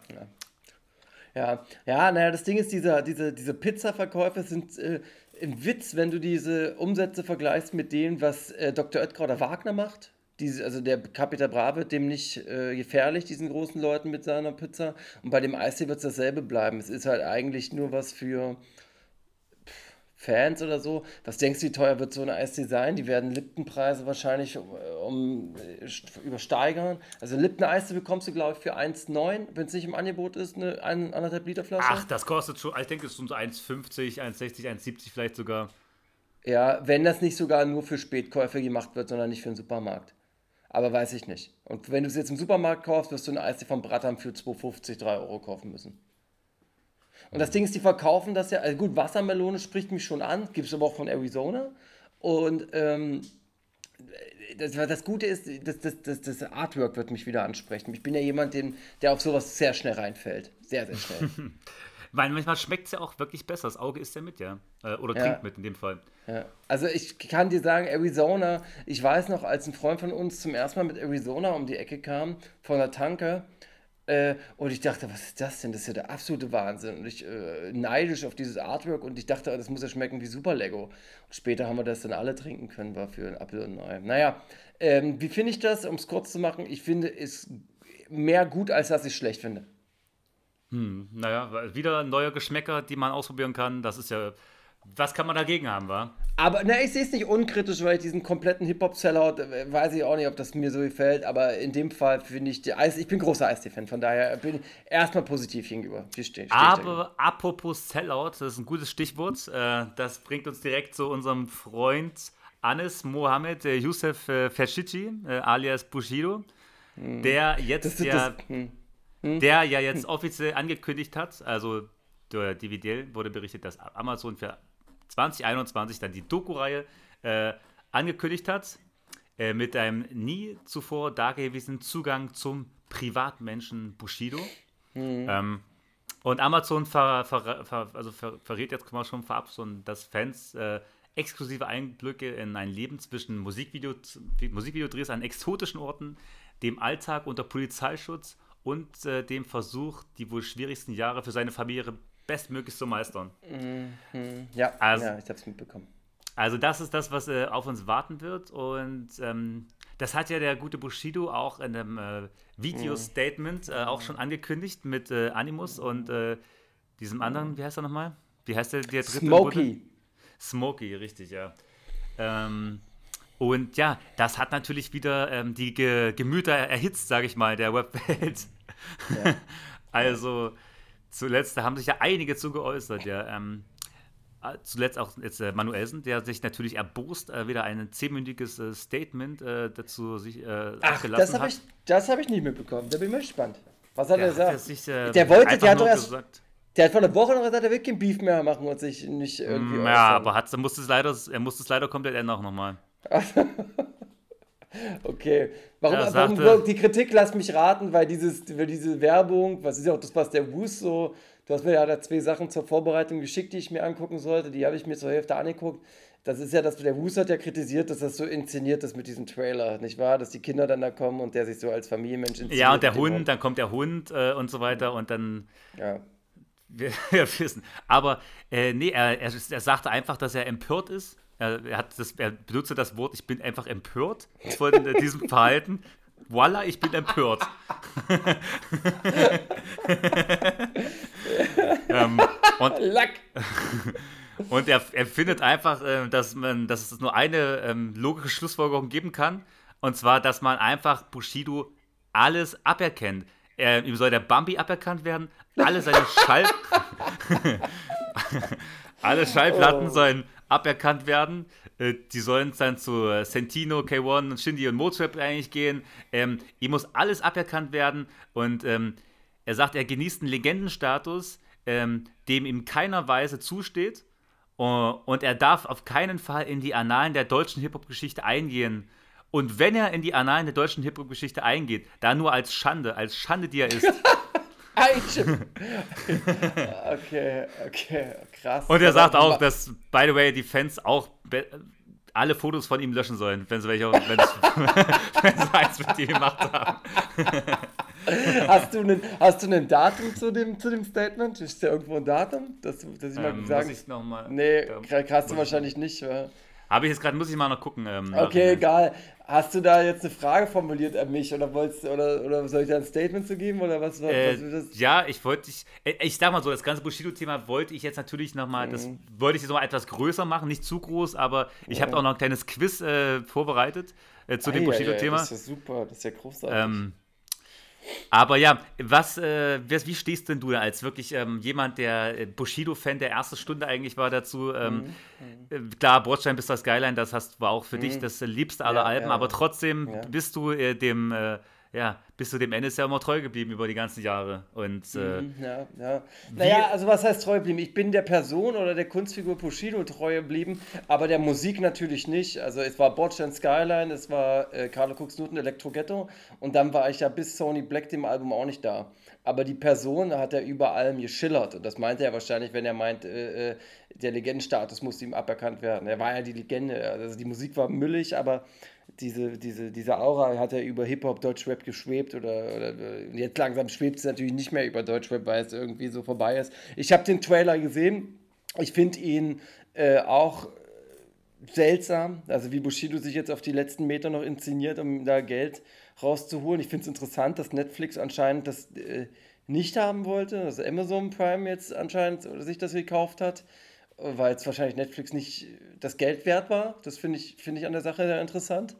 Ja, ja, naja, das Ding ist, dieser, diese, diese Pizza-Verkäufe sind äh, ein Witz, wenn du diese Umsätze vergleichst mit dem, was äh, Dr. Oetker oder Wagner macht diese, also der Capita Bra wird dem nicht äh, gefährlich, diesen großen Leuten mit seiner Pizza. Und bei dem Eistee wird es dasselbe bleiben. Es ist halt eigentlich nur was für Fans oder so. Was denkst du, wie teuer wird so ein Eistee sein? Die werden Lipton-Preise wahrscheinlich um, um, äh, übersteigern. Also Lipton-Eistee bekommst du, glaube ich, für 1,9, wenn es nicht im Angebot ist, eine 1,5 Liter Flasche. Ach, das kostet schon, ich denke, es ist um so 1,50, 1,60, 1,70 vielleicht sogar. Ja, wenn das nicht sogar nur für Spätkäufe gemacht wird, sondern nicht für den Supermarkt. Aber weiß ich nicht. Und wenn du es jetzt im Supermarkt kaufst, wirst du eine Eistee von Brattern für 2,50, 3 Euro kaufen müssen. Und das Ding ist, die verkaufen das ja, also gut, Wassermelone spricht mich schon an, gibt es aber auch von Arizona. Und ähm, das, das Gute ist, das, das, das, das Artwork wird mich wieder ansprechen. Ich bin ja jemand, den, der auf sowas sehr schnell reinfällt. Sehr, sehr schnell. Weil manchmal schmeckt es ja auch wirklich besser. Das Auge isst ja mit, ja. Äh, oder ja. trinkt mit in dem Fall. Ja. Also ich kann dir sagen, Arizona, ich weiß noch, als ein Freund von uns zum ersten Mal mit Arizona um die Ecke kam, von der Tanke, äh, und ich dachte, was ist das denn? Das ist ja der absolute Wahnsinn. Und ich äh, neidisch auf dieses Artwork und ich dachte, das muss ja schmecken wie Super Lego. Und später haben wir das dann alle trinken können, war für ein Apfel und ein Ei. Naja, ähm, wie finde ich das, um es kurz zu machen? Ich finde es mehr gut, als dass ich es schlecht finde. Hm, naja, wieder neue Geschmäcker, die man ausprobieren kann. Das ist ja. Was kann man dagegen haben, wa? Aber na, ich sehe es nicht unkritisch, weil ich diesen kompletten Hip-Hop-Sellout, äh, weiß ich auch nicht, ob das mir so gefällt, aber in dem Fall finde ich, die Eis, ich bin großer Eistee-Fan, von daher bin ich erstmal positiv gegenüber. Steh, steh aber apropos Sellout, das ist ein gutes Stichwort, äh, das bringt uns direkt zu unserem Freund Anis Mohammed äh, Youssef Feshici, alias Bushido, hm. der jetzt das, ja... Das, hm hm? der ja jetzt hm. offiziell angekündigt hat, also der DVD wurde berichtet, dass Amazon für 2021 dann die Doku-Reihe äh, angekündigt hat, äh, mit einem nie zuvor dagewesenen Zugang zum Privatmenschen Bushido. Mhm. Ähm, und Amazon ver, ver, ver, also verrät jetzt mal schon vorab, so, dass Fans äh, exklusive Einblicke in ein Leben zwischen Musikvideo, Musikvideodrehs an exotischen Orten, dem Alltag unter Polizeischutz und äh, dem Versuch, die wohl schwierigsten Jahre für seine Familie bestmöglich zu meistern. Mhm. Ja, also, ja, ich habe es mitbekommen. Also das ist das, was äh, auf uns warten wird und ähm, das hat ja der gute Bushido auch in einem äh, Video-Statement äh, auch schon angekündigt mit äh, Animus und äh, diesem anderen, wie heißt er nochmal? Wie heißt der, der dritte? Smokey. Smokey, richtig, ja. Ähm, und ja, das hat natürlich wieder ähm, die Ge Gemüter erhitzt, sage ich mal, der Webwelt. also zuletzt, da haben sich ja einige zu geäußert, ja. Ähm, äh, zuletzt auch jetzt äh, Manuelsen, der sich natürlich erbost äh, wieder ein zehnminütiges äh, Statement äh, dazu sich äh, Ach, das habe ich, das hab ich nicht mitbekommen. Da bin ich mal gespannt. Was hat der er gesagt? Sich, äh, der wollte, der hat doch erst, gesagt, der hat vor einer Woche noch gesagt, er will kein Beef mehr machen und sich nicht irgendwie. Mm, ja, aber hat, musste es leider, er musste es leider komplett ändern nochmal. Okay. Warum, Er warum sagte- die Kritik, lass mich raten, weil, dieses, weil diese Werbung, was ist ja auch das, was der Wus so, du hast mir ja da zwei Sachen zur Vorbereitung geschickt, die ich mir angucken sollte, die habe ich mir zur Hälfte angeguckt. Das ist ja, dass der Wus hat ja kritisiert, dass das so inszeniert ist mit diesem Trailer, nicht wahr? Dass die Kinder dann da kommen und der sich so als Familienmensch inszeniert. Ja, und der Hund, dann kommt der Hund äh, und so weiter und dann Ja. wir, wir wissen. Aber äh, nee, er, er, er sagte einfach, dass er empört ist. Er, er, das, er benutzte das Wort, ich bin einfach empört von diesem Verhalten. Voila, ich bin empört. ähm, und Lack! und er, er findet einfach, äh, dass, man, dass es nur eine ähm, logische Schlussfolgerung geben kann. Und zwar, dass man einfach Bushido alles aberkennt. Er, ihm soll der Bambi aberkannt werden. Alle seine Schall. alle Schallplatten Oh. sollen aberkannt werden. Äh, Die sollen dann zu äh, Sentino, K1 und Shindy und Motrap eigentlich gehen. Ähm, ihm muss alles aberkannt werden. Und ähm, er sagt, er genießt einen Legendenstatus, ähm, dem ihm keiner Weise zusteht. Uh, und er darf auf keinen Fall in die Annalen der deutschen Hip-Hop-Geschichte eingehen. Und wenn er in die Annalen der deutschen Hip-Hop-Geschichte eingeht, dann nur als Schande, als Schande, die er ist. Eichel. okay, okay, krass. Und er sagt auch, dass, by the way, die Fans auch alle Fotos von ihm löschen sollen, wenn sie welche, wenn sie, wenn sie eins mit ihm gemacht haben. Hast du einen, hast du ein Datum zu dem, zu dem Statement? Ist da irgendwo ein Datum? Dass, dass ich mal Ähm, sagen. muss ich noch mal, nee, ähm, hast du wahrscheinlich nicht. wa? Habe ich jetzt gerade, muss ich mal noch gucken. Ähm, Okay, egal. Hast du da jetzt eine Frage formuliert an mich oder wolltest oder, oder soll ich da ein Statement zu geben oder was, was, Äh, was das? ja, ich wollte, ich, äh, ich sag mal so, das ganze Bushido-Thema wollte ich jetzt natürlich nochmal, das Mhm. wollte ich jetzt noch mal etwas größer machen, nicht zu groß, aber ich habe auch noch ein kleines Quiz äh, vorbereitet äh, zu dem Ei, ei, ei, Bushido-Thema. Das ist ja super, das ist ja großartig. Ähm, aber ja, was, äh, wie, stehst denn du da als wirklich ähm, jemand, der äh, Bushido-Fan der ersten Stunde eigentlich war dazu? Ähm, Mhm, äh, klar, Bordstein bis das Skyline, das hast, war auch für dich das liebste aller Ja, Alben, ja. aber trotzdem Ja. bist du äh, dem, äh, ja, bist du dem Endes ja immer treu geblieben über die ganzen Jahre. Und äh, Mhm, Ja, ja. Naja, also was heißt treu geblieben? Ich bin der Person oder der Kunstfigur Bushido treu geblieben, aber der Musik natürlich nicht. Also es war Bordstein Skyline, es war äh, Carlo Cooks Newton Electro Ghetto und dann war ich ja bis Sony Black dem Album auch nicht da. Aber die Person hat er über allem geschillert und das meinte er wahrscheinlich, wenn er meint, äh, äh, der Legendenstatus musste ihm aberkannt werden. Er war ja die Legende, also die Musik war müllig, aber diese, diese, diese Aura hat er über Hip-Hop, Deutschrap geschwebt oder, oder und jetzt langsam schwebt es natürlich nicht mehr über Deutschrap, weil es irgendwie so vorbei ist. Ich habe den Trailer gesehen. Ich finde ihn äh, auch seltsam, also wie Bushido sich jetzt auf die letzten Meter noch inszeniert, um da Geld rauszuholen. Ich finde es interessant, dass Netflix anscheinend das äh, nicht haben wollte, dass Amazon Prime jetzt anscheinend sich das gekauft hat, weil es wahrscheinlich Netflix nicht das Geld wert war. Das finde ich, finde ich an der Sache interessant.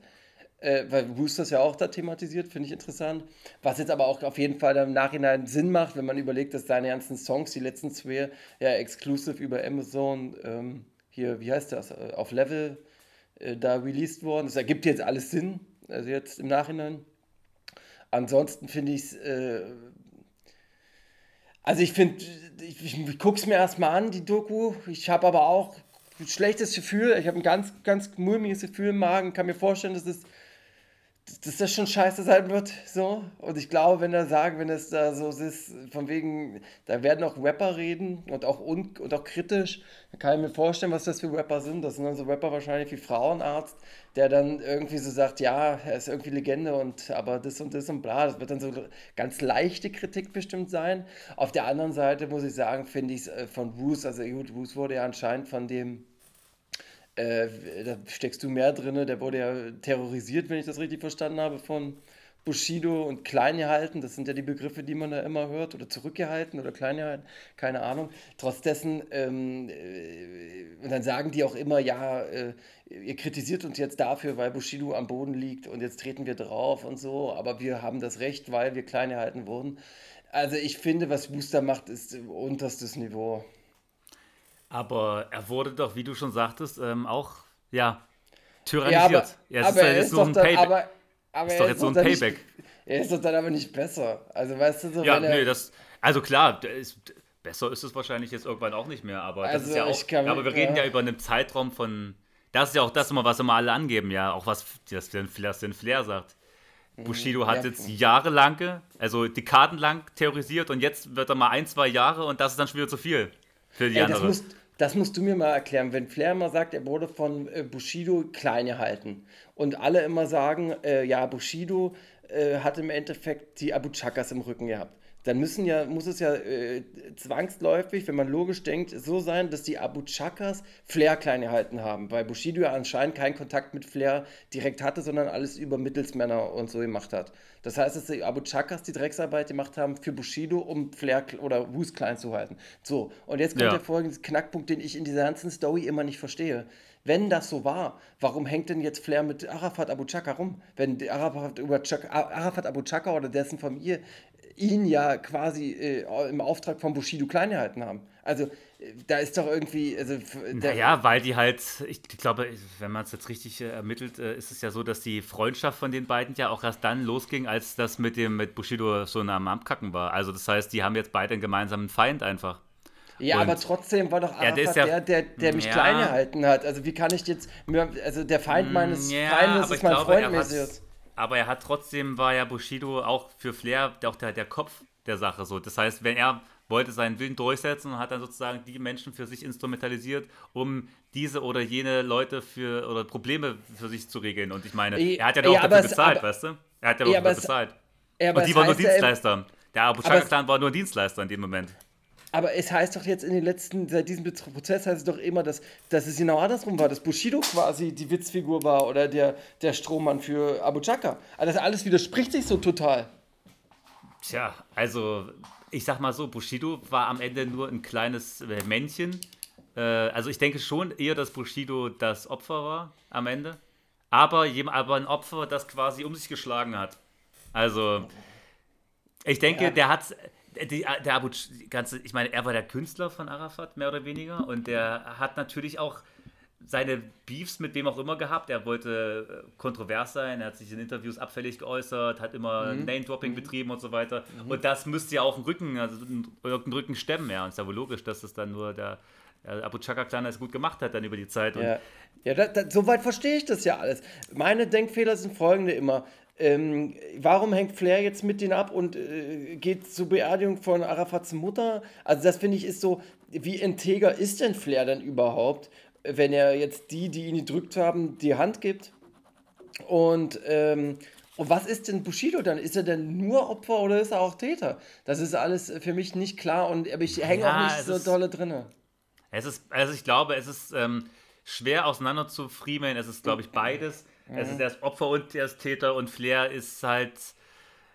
Äh, weil Bruce das ja auch da thematisiert, finde ich interessant. Was jetzt aber auch auf jeden Fall im Nachhinein Sinn macht, wenn man überlegt, dass seine ganzen Songs, die letzten zwei, ja exclusive über Amazon, ähm, hier, wie heißt das, äh, auf Level äh, da released worden. Das ergibt jetzt alles Sinn, also jetzt im Nachhinein. Ansonsten finde ich es, äh, also ich finde, ich, ich, ich gucke es mir erstmal an, die Doku. Ich habe aber auch ein schlechtes Gefühl. Ich habe ein ganz, ganz mulmiges Gefühl im Magen. Kann mir vorstellen, dass es dass das schon scheiße sein wird, so. Und ich glaube, wenn er sagen, wenn es da so ist, von wegen, da werden auch Rapper reden und auch, un, und auch kritisch, dann kann ich mir vorstellen, was das für Rapper sind. Das sind dann so Rapper wahrscheinlich wie Frauenarzt, der dann irgendwie so sagt, ja, er ist irgendwie Legende und aber das und das und bla. Das wird dann so ganz leichte Kritik bestimmt sein. Auf der anderen Seite muss ich sagen, finde ich es von Bruce, also gut, Bruce wurde ja anscheinend von dem äh, da steckst du mehr drin. Der wurde ja terrorisiert, wenn ich das richtig verstanden habe, von Bushido und klein gehalten. Das sind ja die Begriffe, die man da immer hört. Oder zurückgehalten oder klein gehalten. Keine Ahnung. Trotz dessen, ähm, äh, und dann sagen die auch immer, ja, äh, ihr kritisiert uns jetzt dafür, weil Bushido am Boden liegt und jetzt treten wir drauf und so. Aber wir haben das Recht, weil wir klein gehalten wurden. Also ich finde, was Booster macht, ist unterstes Niveau. Aber er wurde doch, wie du schon sagtest, ähm, auch, ja, tyrannisiert. Ja, Ja, aber, es aber ist ja er jetzt ist so doch ein dann, Payback. aber, aber Ist doch jetzt so ein nicht- Payback. Er ist doch dann aber nicht besser. Also weißt du so, Ja, nee, das, also klar, ist, besser ist es wahrscheinlich jetzt irgendwann auch nicht mehr, aber das Also, ist ja auch, kann- aber wir reden ja. ja über einen Zeitraum von, das ist ja auch das immer, was immer alle angeben, ja, auch was das den, das den Flair sagt. Bushido hat ja. jetzt jahrelang, also dekadenlang theorisiert und jetzt wird er mal ein, zwei Jahre und das ist dann schon wieder zu viel für die Ey, das, andere. musst, das musst du mir mal erklären. Wenn Flair immer sagt, er wurde von äh, Bushido klein gehalten und alle immer sagen, äh, ja, Bushido äh, hat im Endeffekt die Abu Chakas im Rücken gehabt. Dann müssen ja, muss es ja äh, zwangsläufig, wenn man logisch denkt, so sein, dass die Abu Chakas Flair klein gehalten haben, weil Bushido ja anscheinend keinen Kontakt mit Flair direkt hatte, sondern alles über Mittelsmänner und so gemacht hat. Das heißt, dass die Abu Chakas die Drecksarbeit gemacht haben für Bushido, um Flair oder Wus klein zu halten. So, und jetzt kommt Ja. der folgende Knackpunkt, den ich in dieser ganzen Story immer nicht verstehe. Wenn das so war, warum hängt denn jetzt Flair mit Arafat Abu Chaka rum? Wenn Arafat, über Chaka, Arafat Abu Chaka oder dessen Familie ihn ja quasi äh, im Auftrag von Bushido klein gehalten haben. Also äh, da ist doch irgendwie, also der, Naja, weil die halt, ich glaube, wenn man es jetzt richtig äh, ermittelt, äh, ist es ja so, dass die Freundschaft von den beiden ja auch erst dann losging, als das mit dem mit Bushido so am Abkacken war. Also das heißt, die haben jetzt beide einen gemeinsamen Feind einfach. ja, und- aber trotzdem war doch Ja, Arafat der ist ja- der, der, der mich Ja. klein gehalten hat. Also wie kann ich jetzt, also der Feind meines Mm, Ja, Feindes ist mein glaube, Freund er. Aber er hat trotzdem, war ja Bushido auch für Flair auch der, der Kopf der Sache so. Das heißt, wenn er wollte seinen Willen durchsetzen und hat dann sozusagen die Menschen für sich instrumentalisiert, um diese oder jene Leute für oder Probleme für sich zu regeln. Und ich meine, er hat ja aber dafür bezahlt, aber- weißt du? Er hat ja, aber dafür bezahlt. Und die waren nur Dienstleister. Der Abu Aber es- Chaka-Clan war nur Dienstleister in dem Moment. Aber es heißt doch jetzt in den letzten, seit diesem Prozess heißt es doch immer, dass, dass es genau andersrum war, dass Bushido quasi die Witzfigur war oder der, der Strohmann für Abu Chaka. Also das alles widerspricht sich so total. Tja, also ich sag mal so, Bushido war am Ende nur ein kleines äh, Männchen. Äh, also ich denke schon eher, dass Bushido das Opfer war am Ende. Aber, aber ein Opfer, das quasi um sich geschlagen hat. Also ich denke, Ja. der hat die, der Abu die ganze, ich meine, er war der Künstler von Arafat, mehr oder weniger. Und der hat natürlich auch seine Beefs mit wem auch immer gehabt. Er wollte äh, kontrovers sein, er hat sich in Interviews abfällig geäußert, hat immer Name-Dropping betrieben und so weiter. Und das müsste ja auch einen Rücken, also einen- irgendeinen Rücken stemmen, ja. Und es ist ja wohl logisch, dass das dann nur der, der Abu Chaka-Clan das gut gemacht hat dann über die Zeit. Ja, ja da, da, soweit verstehe ich das ja alles. Meine Denkfehler sind folgende immer. Ähm, warum hängt Flair jetzt mit denen ab und äh, geht zur Beerdigung von Arafats Mutter? Also das finde ich ist so, wie integer ist denn Flair denn überhaupt, wenn er jetzt die, die ihn gedrückt haben, die Hand gibt? Und, ähm, und was ist denn Bushido dann? Ist er denn nur Opfer oder ist er auch Täter? Das ist alles für mich nicht klar und aber ich hänge Ja, auch nicht so ist- dolle drinne. Es ist, also ich glaube, es ist ähm, schwer auseinander zu friemeln. Es ist, glaube ich, beides. Es ist erst Opfer und er ist Täter und Flair ist halt,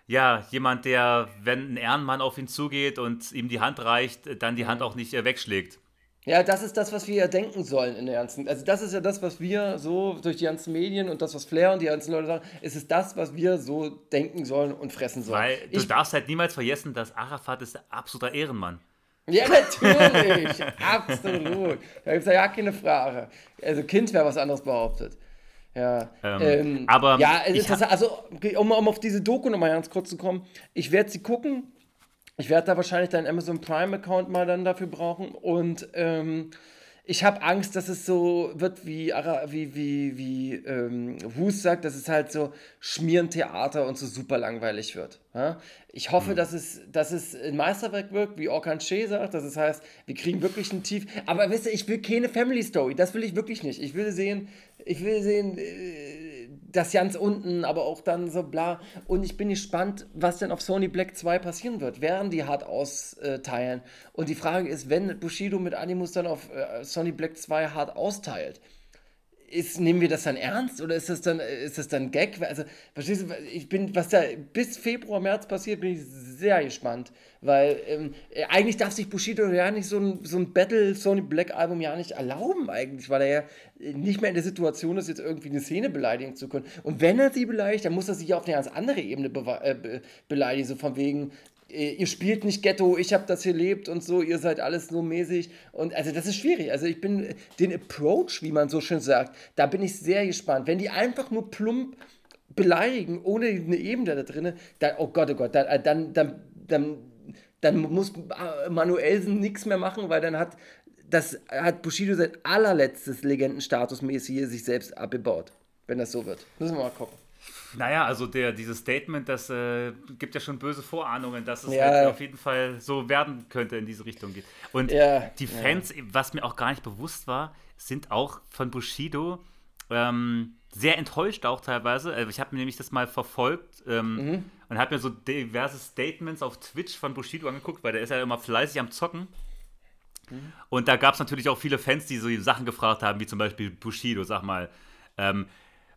ja, jemand, der, wenn ein Ehrenmann auf ihn zugeht und ihm die Hand reicht, dann die Hand auch nicht äh, wegschlägt. Ja, das ist das, was wir ja denken sollen in der ganzen. Also, das ist ja das, was wir so durch die ganzen Medien und das, was Flair und die ganzen Leute sagen, es ist das, was wir so denken sollen und fressen sollen. Weil du ich, darfst halt niemals vergessen, dass Arafat ist ein absoluter Ehrenmann. ja, natürlich. absolut. Da gibt es ja gar keine Frage. Also, Kind wäre was anderes behauptet. Ja, Ähm, ähm, aber ja, also um, um auf diese Doku nochmal ganz kurz zu kommen, ich werde sie gucken. Ich werde da wahrscheinlich deinen Amazon Prime Account mal dann dafür brauchen und ähm, ich habe Angst, dass es so wird wie wie wie wie ähm, Hus sagt, dass es halt so Schmierentheater und so super langweilig wird. Ja? Ich hoffe, dass es dass es ein Meisterwerk wirkt, wie Orkan Che sagt, dass es heißt, wir kriegen wirklich ein Tief. Aber wisst ihr, ich will keine Family Story, das will ich wirklich nicht. Ich will sehen, ich will sehen. Äh, das ganz unten, aber auch dann so bla. Und ich bin gespannt, was denn auf Sony Black 2 passieren wird. Werden die hart austeilen? Und die Frage ist, wenn Bushido mit Animus dann auf äh, Sony Black 2 hart austeilt, ist, nehmen wir das dann ernst oder ist das dann, ist das dann Gag? Also, verstehst du, ich bin, was da bis Februar, März passiert, bin ich sehr gespannt. Weil ähm, äh, eigentlich darf sich Bushido ja nicht so ein, so ein Battle Sony Black Album ja nicht erlauben, eigentlich, weil er ja äh, nicht mehr in der Situation ist, jetzt irgendwie eine Szene beleidigen zu können. Und wenn er sie beleidigt, dann muss er sich auf eine ganz andere Ebene bewa- äh, be beleidigen, so von wegen, ihr spielt nicht Ghetto, ich habe das hier lebt und so, ihr seid alles nur mäßig. Und also das ist schwierig. Also ich bin äh, den Approach, wie man so schön sagt, da bin ich sehr gespannt. Wenn die einfach nur plump beleidigen, ohne eine Ebene da drin, dann, oh Gott, oh Gott, dann, dann, dann, dann, dann muss äh, Manuelsen nichts mehr machen, weil dann hat das hat Bushido sein allerletztes Legendenstatus mäßig hier sich selbst abgebaut. Wenn das so wird. Müssen wir mal gucken. Naja, also der, dieses Statement, das äh, gibt ja schon böse Vorahnungen, dass es Ja. halt auf jeden Fall so werden könnte, in diese Richtung geht. Und Ja, die Fans, was mir auch gar nicht bewusst war, sind auch von Bushido ähm, sehr enttäuscht auch teilweise. Also ich habe mir nämlich das mal verfolgt ähm, Mhm. und habe mir so diverse Statements auf Twitch von Bushido angeguckt, weil der ist ja immer fleißig am Zocken. Mhm. Und da gab es natürlich auch viele Fans, die so Sachen gefragt haben, wie zum Beispiel Bushido, sag mal, ähm,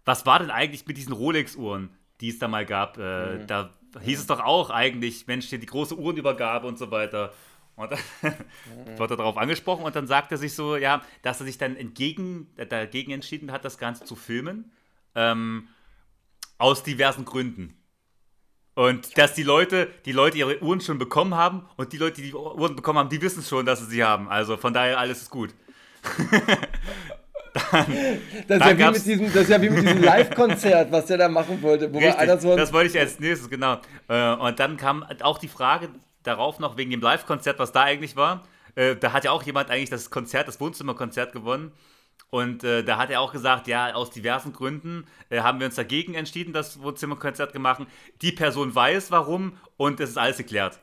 was war denn eigentlich mit diesen Rolex-Uhren, die es da mal gab? Äh, Mhm. Da hieß es doch auch eigentlich, Mensch, hier die große Uhrenübergabe und so weiter. Und dann wird er darauf angesprochen und dann sagt er sich so, ja, dass er sich dann entgegen, äh, dagegen entschieden hat, das Ganze zu filmen. Ähm, aus diversen Gründen. Und dass die Leute, die Leute ihre Uhren schon bekommen haben und die Leute, die die Uhren bekommen haben, die wissen schon, dass sie sie haben. Also von daher alles ist gut. Das ist, Dann ja wie gab's- mit diesem, das ist ja wie mit diesem Live-Konzert, was der da machen wollte, wo Richtig, so das wollte ich als nächstes, genau. Äh, Und dann kam auch die Frage darauf noch wegen dem Live-Konzert, was da eigentlich war. Äh, Da hat ja auch jemand eigentlich das Konzert, das Wohnzimmerkonzert gewonnen. Und äh, da hat er auch gesagt, ja, aus diversen Gründen äh, haben wir uns dagegen entschieden, das Wohnzimmerkonzert zu machen. Die Person weiß warum und es ist alles geklärt.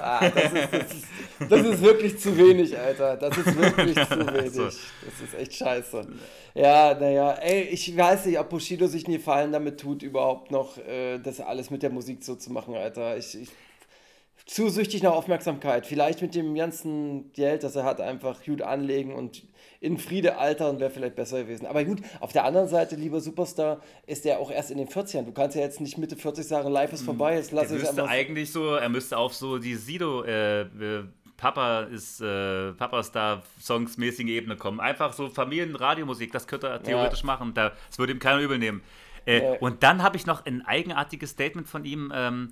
Ah, das, ist, das, ist, das ist wirklich zu wenig, Alter. Das ist wirklich zu wenig. Das ist echt scheiße. Ja, naja, ey, ich weiß nicht, ob Bushido sich nie Gefallen damit tut, überhaupt noch äh, das alles mit der Musik so zu machen, Alter. Ich, ich zu süchtig nach Aufmerksamkeit. Vielleicht mit dem ganzen Geld, das er hat, einfach gut anlegen und in Friede altern wäre vielleicht besser gewesen. Aber gut, auf der anderen Seite, lieber Superstar, ist er auch erst in den 40ern. Du kannst ja jetzt nicht Mitte 40 sagen, live ist vorbei, jetzt lass Er es einfach. eigentlich so, er müsste auf so die Sido, äh, äh, Papa ist, äh, Papa-Star-Songs mäßige Ebene kommen. Einfach so Familienradiomusik, das könnte er theoretisch machen. Da, das würde ihm keiner übel nehmen. Äh, Ja. Und dann habe ich noch ein eigenartiges Statement von ihm. Ähm,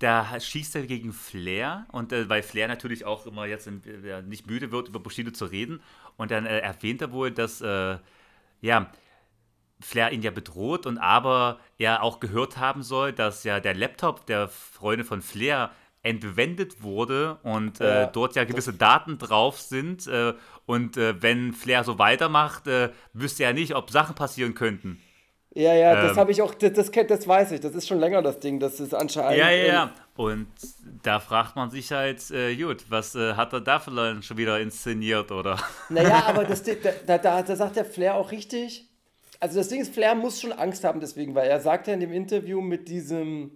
da schießt er gegen Flair und äh, weil Flair natürlich auch immer jetzt in, äh, nicht müde wird, über Bushido zu reden. Und dann äh, erwähnt er wohl, dass äh, ja, Flair ihn ja bedroht und aber er auch gehört haben soll, dass ja der Laptop der Freunde von Flair entwendet wurde und Ja, äh, dort ja gewisse Daten drauf sind. Äh, und äh, wenn Flair so weitermacht, äh, wüsste er nicht, ob Sachen passieren könnten. Ja, ja, das Ähm. habe ich auch, das, das, das weiß ich, das ist schon länger das Ding, das ist anscheinend. Ja, ja, ja. Und da fragt man sich halt, äh, gut, was äh, hat er da vielleicht schon wieder inszeniert oder? Naja, aber das, da, da, da, sagt der Flair auch richtig. Also das Ding ist, Flair muss schon Angst haben deswegen, weil er sagt ja in dem Interview mit diesem,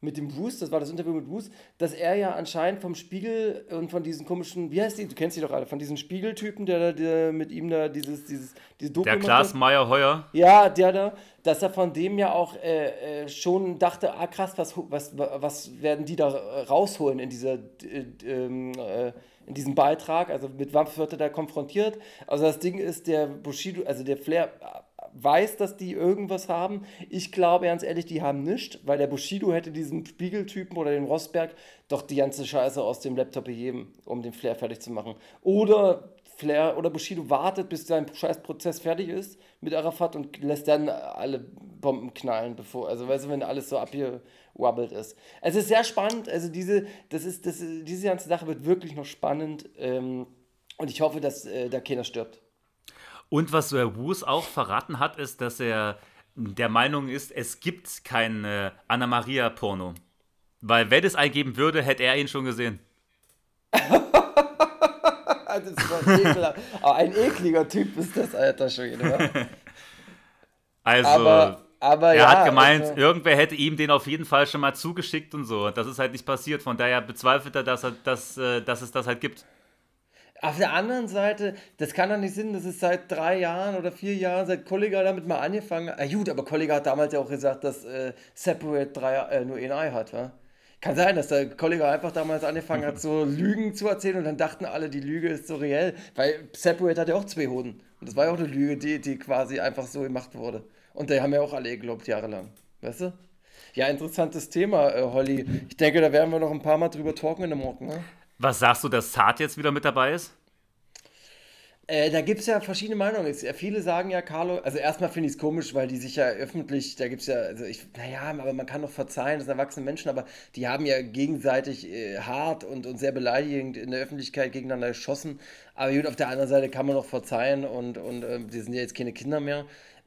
mit dem Wust, das war das Interview mit Wust, dass er ja anscheinend vom Spiegel und von diesen komischen, wie heißt die, du kennst die doch alle, von diesen Spiegeltypen, der, da- der mit ihm da dieses, dieses, diese Doku Der. Klaas Meyer Heuer. Ja, der da, dass er von dem ja auch äh, äh, schon dachte, ah krass, was, was, was werden die da rausholen in dieser äh, ähm, äh, in diesem Beitrag, also mit was wird er da konfrontiert? Also das Ding ist, der Bushido, also der Flair weiß, dass die irgendwas haben. Ich glaube ganz ehrlich, die haben nichts, weil der Bushido hätte diesen Spiegeltypen oder den Rosberg doch die ganze Scheiße aus dem Laptop beheben, um den Flair fertig zu machen. Oder Flair oder Bushido wartet, bis sein scheiß Prozess fertig ist mit Arafat und lässt dann alle Bomben knallen, bevor, also weißt du, wenn alles so abgewabbelt ist. Es ist sehr spannend, also diese, das ist, das, diese ganze Sache wird wirklich noch spannend ähm, und ich hoffe, dass äh, da keiner stirbt. Und was äh, Woos auch verraten hat, ist, dass er der Meinung ist, es gibt kein äh, Anna-Maria-Porno. Weil wenn es eingeben würde, hätte er ihn schon gesehen. Das ist doch ekelhaft. Aber ein ekliger Typ ist das, Alter, schon wieder. Also, Aber, aber er ja. hat gemeint, also- irgendwer hätte ihm den auf jeden Fall schon mal zugeschickt und so. Das ist halt nicht passiert. Von daher bezweifelt er, dass, er, dass, äh, dass es das halt gibt. Auf der anderen Seite, das kann doch nicht Sinn, das ist seit drei Jahren oder vier Jahren, seit Kollega damit mal angefangen hat. Ah, gut, aber Kollega hat damals ja auch gesagt, dass äh, Separate drei, äh, nur ein Ei hat, wa? Kann sein, dass der Kollega einfach damals angefangen hat, so Lügen zu erzählen und dann dachten alle, die Lüge ist so reell, weil Separate hat ja auch zwei Hoden. Und das war ja auch eine Lüge, die, die quasi einfach so gemacht wurde. Und die haben ja auch alle geglaubt, jahrelang. Weißt du? Ja, interessantes Thema, äh, Holly. Ich denke, da werden wir noch ein paar Mal drüber talken in der Morgen, ne? Was sagst du, dass Zart jetzt wieder mit dabei ist? Äh, da gibt es ja verschiedene Meinungen. Es, äh, viele sagen ja, Carlo, also erstmal finde ich es komisch, weil die sich ja öffentlich, da gibt es ja, also ich, naja, aber man kann doch verzeihen, das sind erwachsene Menschen, aber die haben ja gegenseitig äh, hart und, und sehr beleidigend in der Öffentlichkeit gegeneinander geschossen. Aber gut, auf der anderen Seite kann man doch verzeihen und, und äh, die sind ja jetzt keine Kinder mehr.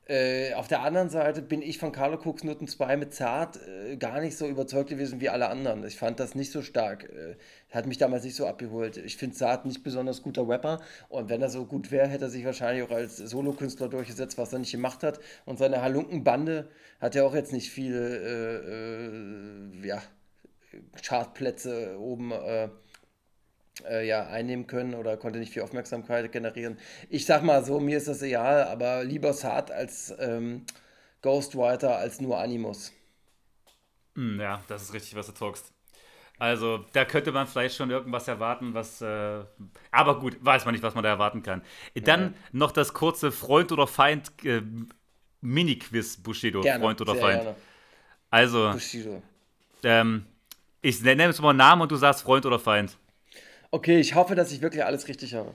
Äh, auf der anderen Seite bin ich von Carlo Cooks Noten 2 mit Zart äh, gar nicht so überzeugt gewesen wie alle anderen. Ich fand das nicht so stark. Äh, hat mich damals nicht so abgeholt. Ich finde Zart nicht besonders guter Rapper und wenn er so gut wäre, hätte er sich wahrscheinlich auch als Solokünstler durchgesetzt, was er nicht gemacht hat. Und seine Halunkenbande hat ja auch jetzt nicht viele äh, äh, ja, Chartplätze oben äh, ja, einnehmen können oder konnte nicht viel Aufmerksamkeit generieren. Ich sag mal so, mir ist das egal, aber lieber Saat als ähm, Ghostwriter als nur Animus. Hm, ja, das ist richtig, was du talkst. Also, da könnte man vielleicht schon irgendwas erwarten, was. Äh, aber gut, weiß man nicht, was man da erwarten kann. Dann ja. noch das kurze Freund oder Feind äh, Mini-Quiz Bushido. Gerne, Freund oder Feind. Gerne. Also. Bushido. Ähm, ich nenne jetzt mal einen Namen und du sagst Freund oder Feind. Okay, ich hoffe, dass ich wirklich alles richtig habe.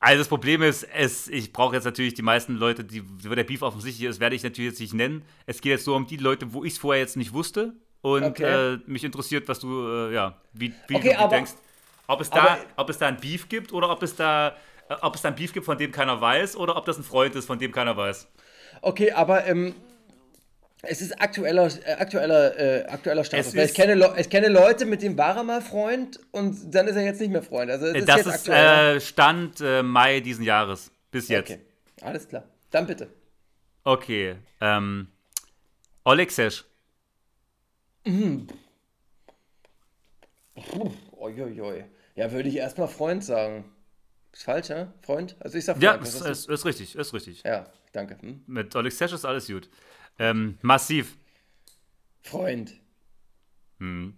Also das Problem ist, es, ich brauche jetzt natürlich die meisten Leute, die, wo der Beef offensichtlich ist, werde ich natürlich jetzt nicht nennen. Es geht jetzt nur um die Leute, wo ich es vorher jetzt nicht wusste. Und okay. äh, mich interessiert, was du, äh, ja, wie, wie okay, du aber, denkst. Ob es, da, ob es da ein Beef gibt oder ob es da, äh, ob es da ein Beef gibt, von dem keiner weiß, oder ob das ein Freund ist, von dem keiner weiß. Okay, aber ähm, es ist aktueller, äh, aktueller, äh, aktueller Status. Ich, kenne ich kenne Leute, mit dem war er mal Freund und dann ist er jetzt nicht mehr Freund. Also das, das ist, ist äh, Stand äh, Mai diesen Jahres. Bis jetzt. Okay, alles klar. Dann bitte. Okay. Ähm, Olexesh. Mhm. Uiuiui. Ja, würde ich erstmal Freund sagen. Ist falsch, ja? Freund? Also ich sag Freund. Ja, ist, ist, ist, richtig, ist richtig. Ja, danke. Hm? Mit Olexesh ist alles gut. Ähm, massiv. Freund. Hm.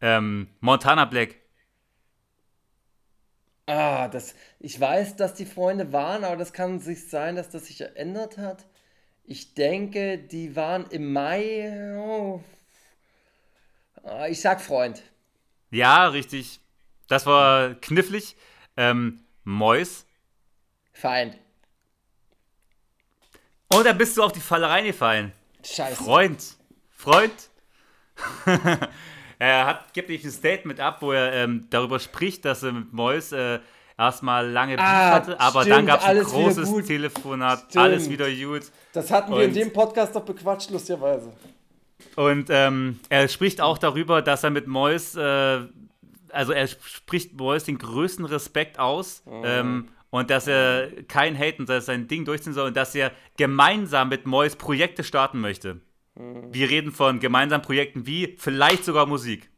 Ähm, Montana Black. Ah, das, ich weiß, dass die Freunde waren, aber das kann sich sein, dass das sich geändert hat. Ich denke, die waren im Mai. Oh, ah, ich sag Freund. Ja, richtig. Das war knifflig. Ähm, Mois. Feind. Und da bist du auf die Falle reingefallen. Scheiße. Freund. Freund. er hat, gibt nicht ein Statement ab, wo er ähm, darüber spricht, dass er mit Mois äh, erstmal lange Beef ah, hatte, aber stimmt, dann gab es ein großes Telefonat, stimmt. alles wieder gut. Das hatten wir und, in dem Podcast doch bequatscht, lustigerweise. Und ähm, er spricht auch darüber, dass er mit Mois, äh, also er spricht Mois den größten Respekt aus. Mhm. Ähm, und dass er kein Haten, dass er sein Ding durchziehen soll und dass er gemeinsam mit Mois Projekte starten möchte. Mhm. Wir reden von gemeinsamen Projekten wie vielleicht sogar Musik.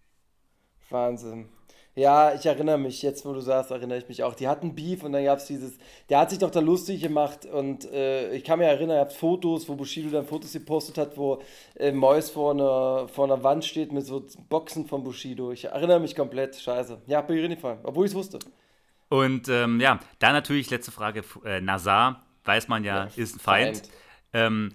Wahnsinn. Ja, ich erinnere mich, jetzt wo du sagst, erinnere ich mich auch. Die hatten Beef und dann gab es dieses, der hat sich doch da lustig gemacht und äh, ich kann mich erinnern, ihr habt Fotos, wo Bushido dann Fotos gepostet hat, wo äh, Mois vor einer, vor einer Wand steht mit so Boxen von Bushido. Ich erinnere mich komplett, scheiße. Ja, bin ich reingefallen, obwohl ich es wusste. Und ähm, ja, dann natürlich letzte Frage, äh, Nazar, weiß man ja, ja ist ein Feind. Feind. Ähm,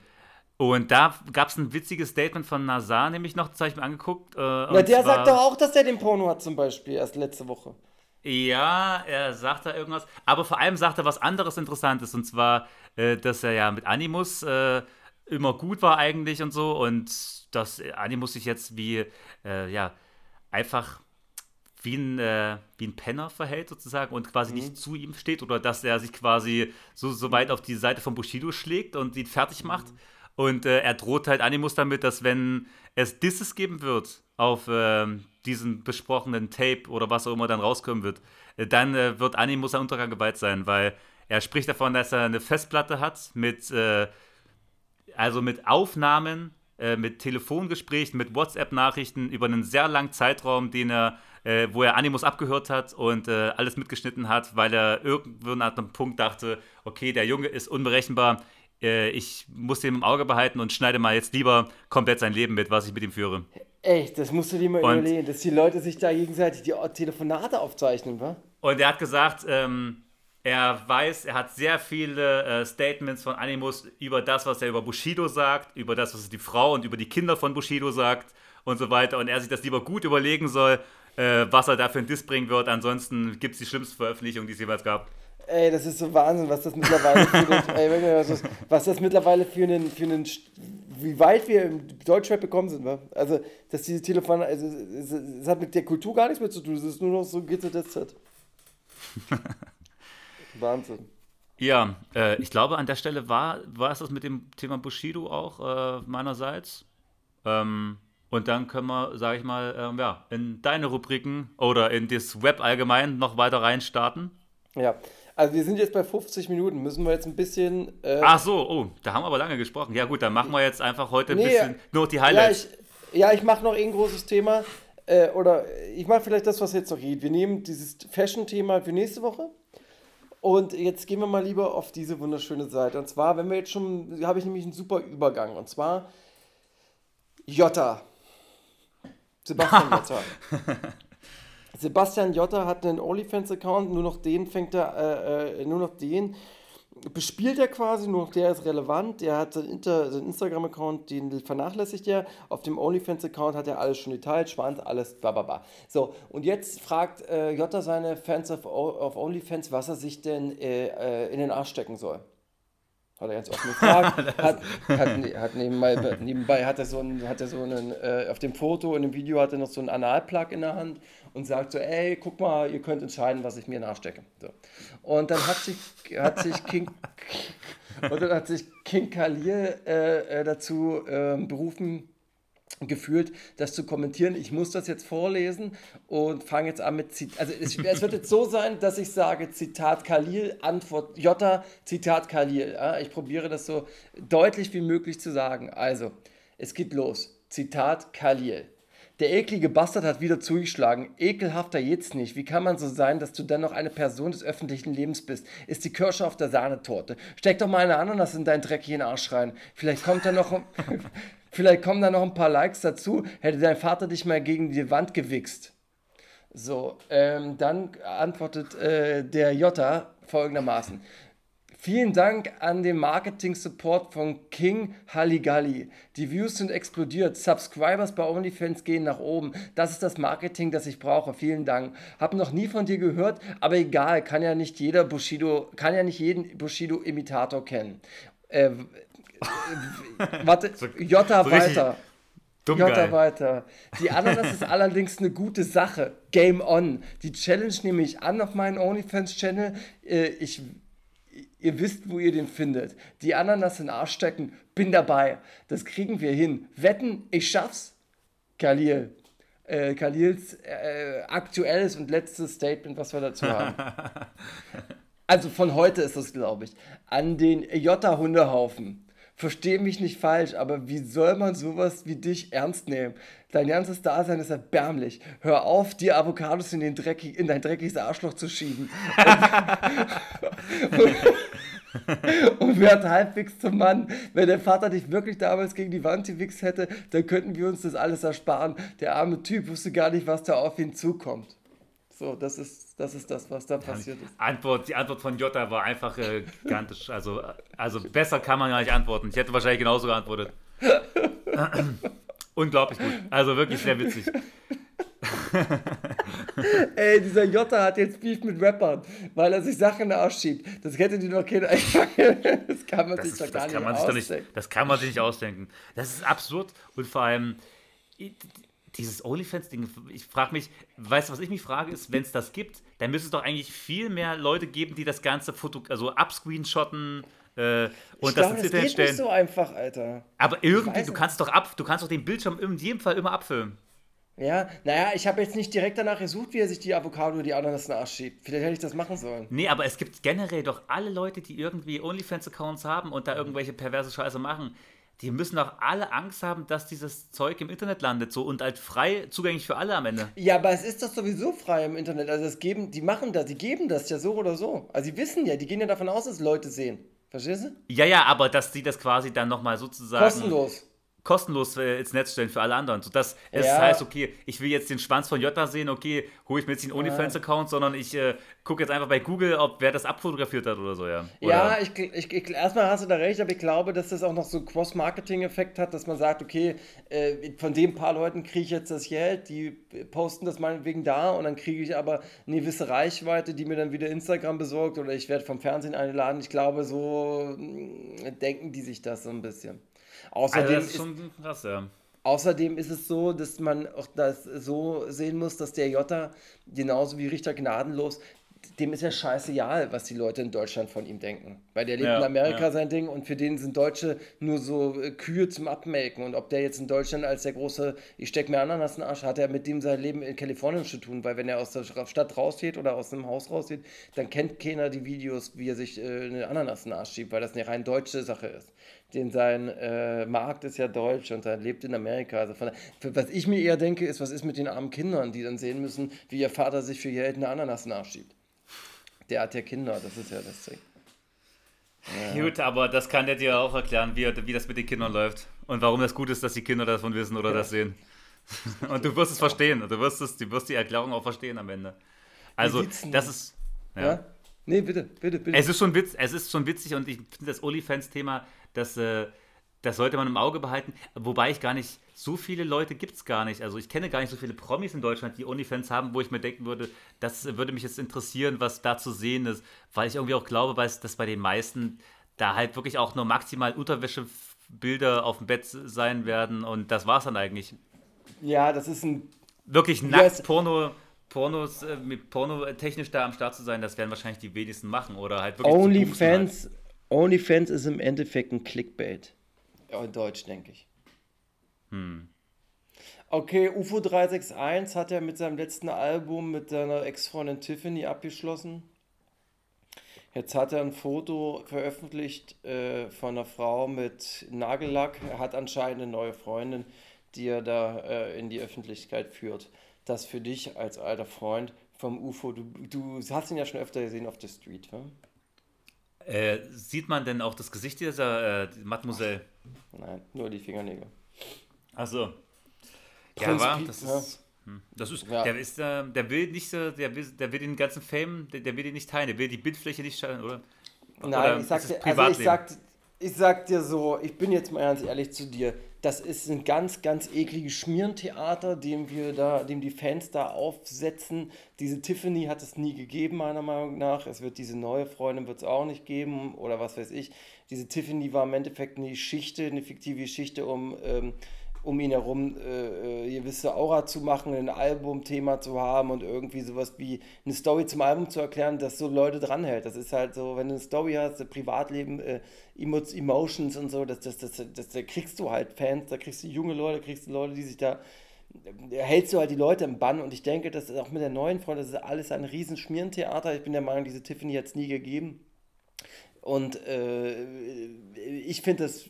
und da gab es ein witziges Statement von Nazar, nämlich noch, das habe ich mir angeguckt. Äh, Na, der zwar, sagt doch auch, dass er den Porno hat zum Beispiel, erst letzte Woche. Ja, er sagt da irgendwas. Aber vor allem sagt er was anderes Interessantes. Und zwar, äh, dass er ja mit Animus äh, immer gut war eigentlich und so. Und dass Animus sich jetzt wie, äh, ja, einfach wie ein, äh, wie ein Penner verhält sozusagen und quasi mhm. nicht zu ihm steht oder dass er sich quasi so, so weit auf die Seite von Bushido schlägt und ihn fertig macht. Mhm. Und äh, er droht halt Animus damit, dass wenn es Disses geben wird auf äh, diesen besprochenen Tape oder was auch immer dann rauskommen wird, äh, dann äh, wird Animus ein Untergang geweiht sein, weil er spricht davon, dass er eine Festplatte hat mit, äh, also mit Aufnahmen, mit Telefongesprächen, mit WhatsApp-Nachrichten über einen sehr langen Zeitraum, den er äh, wo er Animus abgehört hat und äh, alles mitgeschnitten hat, weil er irgendwann an einem Punkt dachte, okay, der Junge ist unberechenbar, äh, ich muss den im Auge behalten und schneide mal jetzt lieber komplett sein Leben mit, was ich mit ihm führe. Echt, das musst du dir mal und, überlegen, dass die Leute sich da gegenseitig die Telefonate aufzeichnen, wa? Und er hat gesagt, ähm, er weiß, er hat sehr viele äh, Statements von Animus über das, was er über Bushido sagt, über das, was die Frau und über die Kinder von Bushido sagt und so weiter. Und er sich das lieber gut überlegen soll äh, was er da für ein Diss bringen wird. Ansonsten gibt es die schlimmste Veröffentlichung, die es jeweils gab. Ey, das ist so Wahnsinn, was das mittlerweile für einen, ey, das- was das mittlerweile für einen, für einen, wie weit wir im Deutschrap bekommen sind, wa? Also, dass diese Telefone, also, es, es hat mit der Kultur gar nichts mehr zu tun, es ist nur noch so GZSZ. Wahnsinn. Ja, äh, ich glaube, an der Stelle war, war es das mit dem Thema Bushido auch äh, meinerseits. Ähm, und dann können wir, sage ich mal, ähm, ja, in deine Rubriken oder in das Web allgemein noch weiter reinstarten. Ja, also wir sind jetzt bei 50 Minuten, müssen wir jetzt ein bisschen. Äh, Ach so, oh, da haben wir aber lange gesprochen. Ja gut, dann machen wir jetzt einfach heute ein Nee, bisschen nur die ja, Highlights. ich, ja, ich mache noch ein großes Thema. Äh, oder ich mache vielleicht das, was jetzt noch geht. Wir nehmen dieses Fashion-Thema für nächste Woche. Und jetzt gehen wir mal lieber auf diese wunderschöne Seite. Und zwar, wenn wir jetzt schon, habe ich nämlich einen super Übergang. Und zwar Jota. Sebastian Jota. Sebastian Jotta hat einen OnlyFans-Account, nur noch den fängt er, äh, äh, nur noch den bespielt er quasi, nur noch der ist relevant. Der hat seinen, seinen Instagram-Account, den vernachlässigt er. Auf dem OnlyFans-Account hat er alles schon geteilt, Schwanz, alles, bla bla bla. So, und jetzt fragt äh, Jotta seine Fans auf OnlyFans, was er sich denn äh, äh, in den Arsch stecken soll. Hat er ganz offen gefragt. hat, hat, ne- hat nebenbei, nebenbei hat er so einen, hat er so einen, äh, auf dem Foto und im Video hat er noch so einen Analplug in der Hand und sagt so, ey, guck mal, ihr könnt entscheiden, was ich mir nachstecke. So. Und dann hat sich, hat sich King, und dann hat sich King Khalil äh, äh, dazu ähm, berufen, gefühlt, das zu kommentieren. Ich muss das jetzt vorlesen und fange jetzt an mit Zitat. Also es, es wird jetzt so sein, dass ich sage Zitat Khalil, Antwort Jota, Zitat Khalil. Ich probiere das so deutlich wie möglich zu sagen. Also, es geht los. Zitat Khalil. Der eklige Bastard hat wieder zugeschlagen. Ekelhafter jetzt nicht. Wie kann man so sein, dass du dann noch eine Person des öffentlichen Lebens bist? Ist die Kirsche auf der Sahnetorte. Steck doch mal eine Ananas in deinen dreckigen Arsch rein. Vielleicht kommt da noch... Vielleicht kommen da noch ein paar Likes dazu. Hätte dein Vater dich mal gegen die Wand gewichst. So, ähm, dann antwortet äh, der Jota folgendermaßen. Vielen Dank an den Marketing-Support von King Halligalli. Die Views sind explodiert. Subscribers bei OnlyFans gehen nach oben. Das ist das Marketing, das ich brauche. Vielen Dank. Hab noch nie von dir gehört, aber egal, kann ja nicht jeder Bushido, kann ja nicht jeden Bushido-Imitator kennen. Äh, warte, Jota so weiter. Dumm Jota geil. weiter. Die Ananas ist allerdings eine gute Sache. Game on. Die Challenge nehme ich an auf meinen OnlyFans-Channel. Äh, ich, ihr wisst, wo ihr den findet. Die Ananas in den Arsch stecken. Bin dabei. Das kriegen wir hin. Wetten, ich schaff's? Khalil. Äh, Khalils äh, aktuelles und letztes Statement, was wir dazu haben. Also von heute ist das, glaube ich. An den Jota-Hundehaufen. Verstehe mich nicht falsch, aber wie soll man sowas wie dich ernst nehmen? Dein ganzes Dasein ist erbärmlich. Hör auf, die Avocados in, den dreckig, in dein dreckiges Arschloch zu schieben. Und, und werd halbwegs zum Mann. Wenn der Vater dich wirklich damals gegen die Wand gewichst hätte, dann könnten wir uns das alles ersparen. Der arme Typ wusste gar nicht, was da auf ihn zukommt. So, das ist das, ist das was da passiert ist. Antwort, die Antwort von Jota war einfach äh, gigantisch. Also, also besser kann man gar nicht antworten. Ich hätte wahrscheinlich genauso geantwortet. Unglaublich gut. Also wirklich sehr witzig. Ey, dieser Jota hat jetzt Beef mit Rappern, weil er sich Sachen in den Arsch schiebt. Das hätte dir doch keiner einfangen. Das kann man Das, sich doch ist, gar das, kann nicht sich doch nicht, ausdenken. das kann man sich nicht ausdenken. Das ist absurd. Und vor allem, dieses OnlyFans-Ding, ich frage mich, weißt du, was ich mich frage, ist, wenn es das gibt, dann müsste es doch eigentlich viel mehr Leute geben, die das ganze Foto, also abscreenshotten äh, und Ich das glaube, ins das Internet stellen. nicht so einfach, Alter. Aber irgendwie, du kannst doch ab, du kannst doch den Bildschirm in jedem Fall immer abfilmen. Ja, naja, ich habe jetzt nicht direkt danach gesucht, wie er sich die Avocado oder die Ananas in den Arsch schiebt. Vielleicht hätte ich das machen sollen. Nee, aber es gibt generell doch alle Leute, die irgendwie OnlyFans-Accounts haben und da irgendwelche perverse Scheiße machen, die müssen doch alle Angst haben, dass dieses Zeug im Internet landet so und halt frei zugänglich für alle am Ende. Ja, aber es ist doch sowieso frei im Internet. Also es geben, die machen das, die geben das ja so oder so. Also die wissen ja, die gehen ja davon aus, dass Leute sehen. Verstehst du? Ja, ja, aber dass die das quasi dann nochmal sozusagen Kostenlos. Kostenlos äh, ins Netz stellen für alle anderen. Sodass es Ja. heißt, okay, ich will jetzt den Schwanz von Jota sehen, okay, hole ich mir jetzt den OnlyFans-Account, sondern ich äh, gucke jetzt einfach bei Google, ob wer das abfotografiert hat oder so, ja. Oder, Ja, ich, ich, ich, erstmal hast du da recht, aber ich glaube, dass das auch noch so Cross-Marketing-Effekt hat, dass man sagt, okay, äh, von den paar Leuten kriege ich jetzt das Geld, die posten das meinetwegen da und dann kriege ich aber eine gewisse Reichweite, die mir dann wieder Instagram besorgt oder ich werde vom Fernsehen eingeladen. Ich glaube, so mh, denken die sich das so ein bisschen. Also Außerdem das ist ist, schon krass, ja. Außerdem ist es so, dass man auch das so sehen muss, dass der Jota, genauso wie Richter Gnadenlos, dem ist ja scheißegal, was die Leute in Deutschland von ihm denken. Weil der lebt Ja, in Amerika ja. sein Ding und für den sind Deutsche nur so äh, Kühe zum Abmelken. Und ob der jetzt in Deutschland als der große, ich steck mir Ananas in den Arsch, hat er mit dem sein Leben in Kalifornien zu tun. Weil wenn er aus der Stadt rausgeht oder aus dem Haus rausgeht, dann kennt keiner die Videos, wie er sich äh, eine Ananas in den Arsch schiebt, weil das eine rein deutsche Sache ist. Den sein äh, Markt ist ja deutsch und er lebt in Amerika. Also von, was ich mir eher denke, ist, was ist mit den armen Kindern, die dann sehen müssen, wie ihr Vater sich für Geld eine Ananas nachschiebt. Der hat ja Kinder, das ist ja das Ding. Gut, aber das kann der dir auch erklären, wie, wie das mit den Kindern läuft. Und warum das gut ist, dass die Kinder davon wissen oder das sehen. Und du wirst es verstehen. Du wirst, es, du wirst die Erklärung auch verstehen am Ende. Also, denn- das ist. Ja? Ja. Nee, bitte, bitte, bitte. Es ist schon witz, es ist schon witzig und ich finde das OnlyFans-Thema, das, äh, das sollte man im Auge behalten. Wobei ich gar nicht, so viele Leute gibt es gar nicht. Also ich kenne gar nicht so viele Promis in Deutschland, die OnlyFans haben, wo ich mir denken würde, das würde mich jetzt interessieren, was da zu sehen ist. Weil ich irgendwie auch glaube, dass bei den meisten da halt wirklich auch nur maximal Unterwäschebilder auf dem Bett sein werden und das war es dann eigentlich. ja, das ist ein. Wirklich nackt es- Porno. Pornos, äh, mit Porno technisch da am Start zu sein, das werden wahrscheinlich die wenigsten machen oder halt wirklich zu bumsen halt. OnlyFans, OnlyFans ist im Endeffekt ein Clickbait. Ja, in Deutsch, denke ich. Hm. Okay, UFO 361 hat er mit seinem letzten Album mit seiner Ex-Freundin Tiffany abgeschlossen. Jetzt hat er ein Foto veröffentlicht äh, von einer Frau mit Nagellack. Er hat anscheinend eine neue Freundin, die er da äh, in die Öffentlichkeit führt. Das für dich als alter Freund vom UFO. Du, du hast ihn ja schon öfter gesehen auf der Street, wa? Äh, sieht man denn auch das Gesicht dieser äh, Mademoiselle? Nein, nur die Fingernägel. Achso. Ja, war, das ja. ist. hm, Das ist, Ja. der ist, äh, der will nicht, so- der will, der will den ganzen Fame, der, der will den nicht teilen, der will die Bildfläche nicht teilen, oder? Nein, Oder ich sag, dir, also ich, sag, ich sag dir so, ich bin jetzt mal ganz ehrlich zu dir, das ist ein ganz, ganz ekliges Schmierentheater, dem wir da, dem die Fans da aufsetzen. Diese Tiffany hat es nie gegeben, meiner Meinung nach. Es wird diese neue Freundin wird es auch nicht geben oder was weiß ich. Diese Tiffany war im Endeffekt eine Geschichte, eine fiktive Geschichte, um, ähm, um ihn herum äh, äh, gewisse Aura zu machen, ein Albumthema zu haben und irgendwie sowas wie eine Story zum Album zu erklären, das so Leute dranhält. Das ist halt so, wenn du eine Story hast, ein Privatleben, äh, Emotions und so, das, das, das, das, da kriegst du halt Fans, da kriegst du junge Leute, kriegst du Leute, die sich da, da hältst du halt die Leute im Bann und ich denke, das ist auch mit der neuen Freundin, das ist alles ein riesen Schmierentheater. Ich bin der Meinung, diese Tiffany hat es nie gegeben. Und äh, ich finde das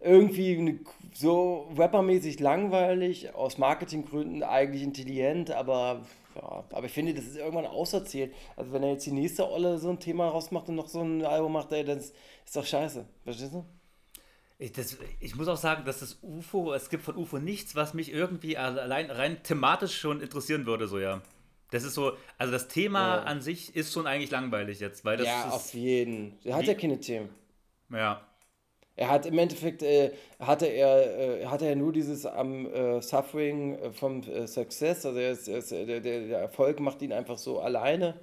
irgendwie so rappermäßig langweilig, aus Marketinggründen eigentlich intelligent, aber ja, aber ich finde, das ist irgendwann auserzählt. Also wenn er jetzt die nächste Olle so ein Thema rausmacht und noch so ein Album macht, ey, das ist doch scheiße. Verstehst du? Ich, das, ich muss auch sagen, dass das UFO, es gibt von UFO nichts, was mich irgendwie allein rein thematisch schon interessieren würde, so ja. Das ist so, also das Thema Ja. an sich ist schon eigentlich langweilig jetzt, weil das ja, ist, auf jeden. Er hat ja keine Themen. ja. Er hat im Endeffekt, äh, hatte er, äh, hatte er nur dieses am äh, Suffering äh, vom äh, Success, also er ist, er ist, der, der, der Erfolg macht ihn einfach so alleine,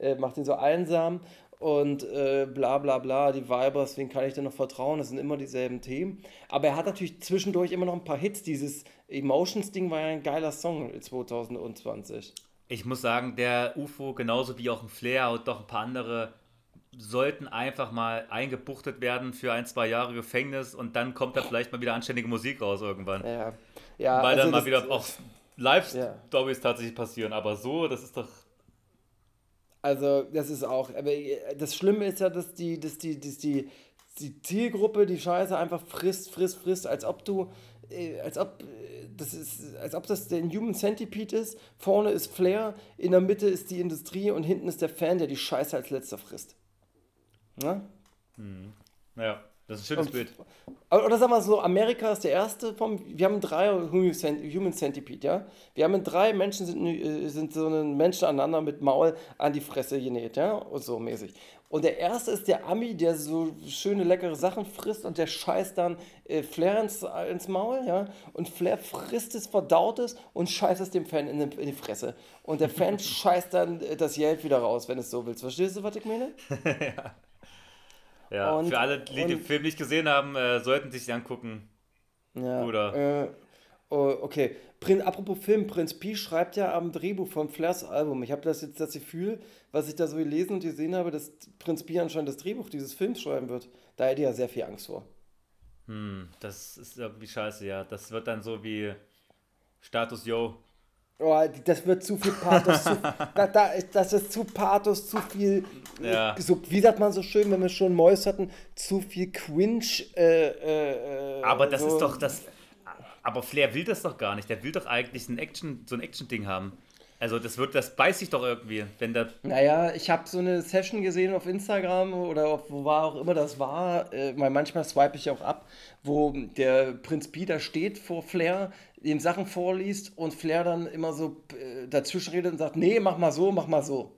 äh, macht ihn so einsam und äh, bla bla bla, die Vibers, wen kann ich denn noch vertrauen, das sind immer dieselben Themen. Aber er hat natürlich zwischendurch immer noch ein paar Hits, dieses Emotions-Ding war ja ein geiler Song 2020. Ich muss sagen, der UFO, genauso wie auch ein Flair und doch ein paar andere, sollten einfach mal eingebuchtet werden für ein, zwei Jahre Gefängnis und dann kommt da vielleicht mal wieder anständige Musik raus irgendwann. Ja, ja Weil also dann mal wieder auch Live-Stories tatsächlich passieren. Aber so, das ist doch. Also, das ist auch, aber äh, das Schlimme ist ja, dass die, dass die, dass die, die Zielgruppe die Scheiße einfach frisst, frisst, frisst, als ob du, äh, als ob äh, das ist, als ob das der Human Centipede ist. Vorne ist Flair, in der Mitte ist die Industrie und hinten ist der Fan, der die Scheiße als letzter frisst. Ne? Ja. Das ist ein schönes Und- Bild. Oder sagen wir so, Amerika ist der erste vom. Wir haben drei Human Centipede, ja? Wir haben drei Menschen sind, äh, sind so einen Menschen aneinander mit Maul an die Fresse genäht, ja? Und so mäßig. Und der erste ist der Ami, der so schöne, leckere Sachen frisst und der scheißt dann äh, Flair ins, ins Maul, ja? Und Flair frisst es, verdaut es und scheißt es dem Fan in, den, in die Fresse. Und der Fan scheißt dann äh, das Geld wieder raus, wenn es so willst. Verstehst du, was ich meine? Ja, Und- für alle, die den und- Film nicht gesehen haben, äh, sollten sich den angucken. Ja. Oder- Äh, oh, okay. Prin, apropos Film, Prinz Pi schreibt ja am Drehbuch von Flairs Album. Ich habe das jetzt das Gefühl, was ich da so gelesen und gesehen habe, dass Prinz Pi anscheinend das Drehbuch dieses Films schreiben wird. Da hätte ich ja sehr viel Angst vor. Hm, das ist irgendwie scheiße, ja. Das wird dann so wie Status Yo. Oh, das wird zu viel Pathos. zu, da, da, das ist zu Pathos, zu viel. Ja. So, wie sagt man so schön, wenn wir schon Mäus hatten? Zu viel Quinch. Äh, äh, Aber das so. ist doch das. Aber Flair will das doch gar nicht. Der will doch eigentlich ein Action, so ein Action-Ding haben. Also das wird, das beißt sich doch irgendwie, wenn der. Naja, ich habe so eine Session gesehen auf Instagram oder auf, wo war auch immer das war. Äh, weil manchmal swipe ich auch ab, wo der Prinz Pi da steht vor Flair, ihm Sachen vorliest und Flair dann immer so äh, dazwischen redet und sagt, nee, mach mal so, mach mal so.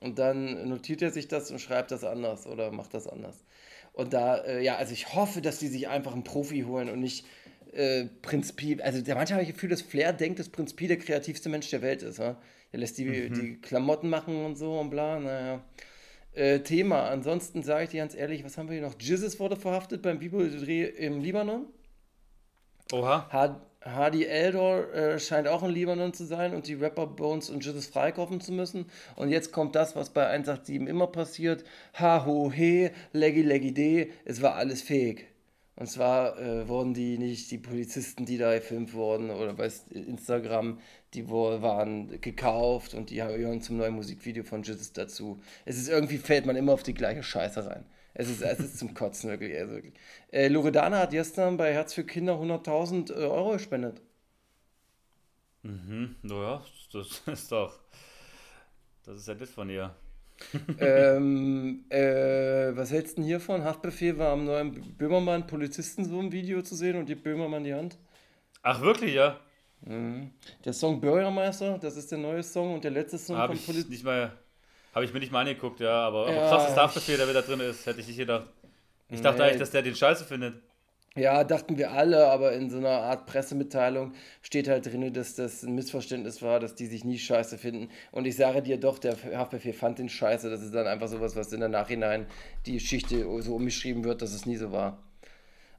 Und dann notiert er sich das und schreibt das anders oder macht das anders. Und da, äh, ja, also ich hoffe, dass die sich einfach einen Profi holen und nicht äh, Prinz Pi. Also der, manchmal habe ich das Gefühl, dass Flair denkt, dass Prinz Pi der kreativste Mensch der Welt ist. Ja? Er lässt die, die Klamotten machen und so und bla, naja. Äh, Thema. Ansonsten sage ich dir ganz ehrlich, was haben wir hier noch? Jizzes wurde verhaftet beim Bibel-Dreh im Libanon. Oha. Ha- Hardy Eldor äh, scheint auch in Libanon zu sein und die Rapper Bones und Jizzes freikaufen zu müssen. Und jetzt kommt das, was bei 187 immer passiert. Ha, ho, he, leggy, leggy, de. Es war alles fake. Und zwar äh, wurden die nicht, die Polizisten, die da gefilmt wurden oder bei Instagram, die waren gekauft und die hören zum neuen Musikvideo von Jizzes dazu. Es ist irgendwie, fällt man immer auf die gleiche Scheiße rein. Es ist, es ist zum Kotzen wirklich. Also wirklich. Äh, Loredana hat gestern bei Herz für Kinder 100.000 Euro gespendet. Mhm, naja, das ist doch. Das ist ja das von ihr. ähm, äh, was hältst du denn hiervon? Haftbefehl war am neuen Böhmermann Polizisten so ein Video zu sehen und gibt Böhmermann die Hand. Ach, wirklich, ja? Der Song Bürgermeister, das ist der neue Song und der letzte Song Habe von Polizisten. nicht mal. Habe ich mir nicht mal angeguckt, ja, aber, Ja, krass, dass ich- Strafbefehl, der wieder drin ist, hätte ich nicht gedacht. Ich dachte Nee. eigentlich, dass der den Scheiße findet. Ja, dachten wir alle, aber in so einer Art Pressemitteilung steht halt drin, dass das ein Missverständnis war, dass die sich nie scheiße finden. Und ich sage dir doch, der Haftbefehl fand den scheiße. Das ist dann einfach sowas, was in der Nachhinein die Geschichte so umgeschrieben wird, dass es nie so war.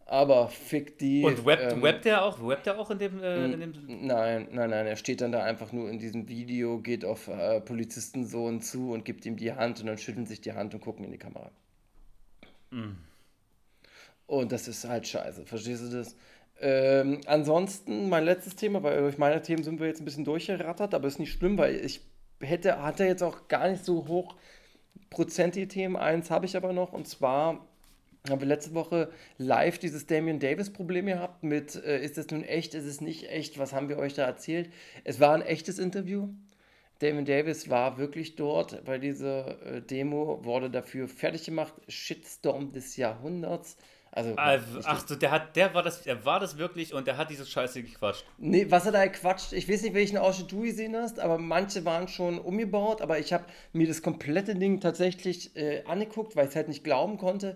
Aber fick die. Und webt, ähm, webt der auch? Webt der auch in dem, äh, in dem Nein, nein, nein, er steht dann da einfach nur in diesem Video, geht auf äh, Polizistensohn zu und gibt ihm die Hand und dann schütteln sich die Hand und gucken in die Kamera. Und das ist halt scheiße, verstehst du das? Ähm, ansonsten, mein letztes Thema, weil durch meine Themen sind wir jetzt ein bisschen durchgerattert, aber ist nicht schlimm, weil ich hätte, hatte jetzt auch gar nicht so hoch prozentige Themen. Eins habe ich aber noch und zwar haben wir letzte Woche live dieses Damian Davis Problem gehabt mit, äh, ist das nun echt, ist es nicht echt, was haben wir euch da erzählt? Es war ein echtes Interview. Damon Davis war wirklich dort bei dieser äh, Demo, wurde dafür fertig gemacht, Shitstorm des Jahrhunderts. Also, ich- Ach so, der hat, der war das, der war das wirklich und der hat diese Scheiße gequatscht. Nee, was er da quatscht, ich weiß nicht, welchen Ausschnitt du gesehen hast, aber manche waren schon umgebaut, aber ich habe mir das komplette Ding tatsächlich äh, angeguckt, weil ich es halt nicht glauben konnte.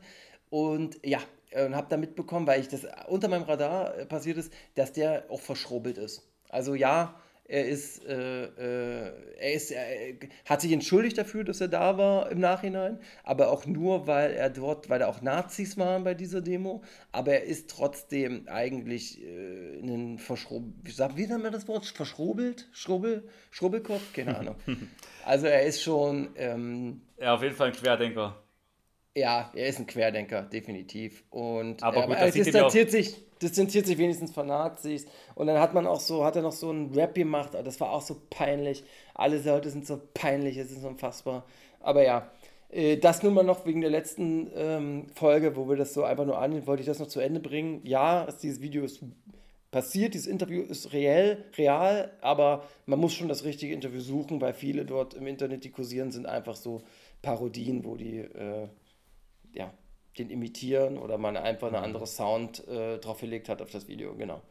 Und ja, äh, und habe da mitbekommen, weil ich das unter meinem Radar äh, passiert ist, dass der auch verschrobelt ist. Also ja, er ist, äh, äh, er ist, er hat sich entschuldigt dafür, dass er da war im Nachhinein, aber auch nur, weil er dort, weil da auch Nazis waren bei dieser Demo, aber er ist trotzdem eigentlich äh, ein verschrob, wie sagt- wie nennt man das Wort? Verschrobelt? Schrubbel? Schrubbelkopf? Keine Ahnung. Also er ist schon, ähm, Ja, auf jeden Fall ein Querdenker. Ja, er ist ein Querdenker, definitiv. Und Aber gut, er ja distanziert sich, distanziert sich wenigstens von Nazis. Und dann hat man auch so, hat er noch so einen Rap gemacht, das war auch so peinlich. Alle Leute sind so peinlich, es ist unfassbar. Aber ja, äh, das nun mal noch wegen der letzten ähm, Folge, wo wir das so einfach nur an, wollte ich das noch zu Ende bringen. Ja, es- dieses Video ist passiert, dieses Interview ist reell, real, aber man muss schon das richtige Interview suchen, weil viele dort im Internet, die kursieren, sind einfach so Parodien, wo die, äh, ja, den imitieren oder man einfach eine andere Sound äh, draufgelegt hat auf das Video, genau.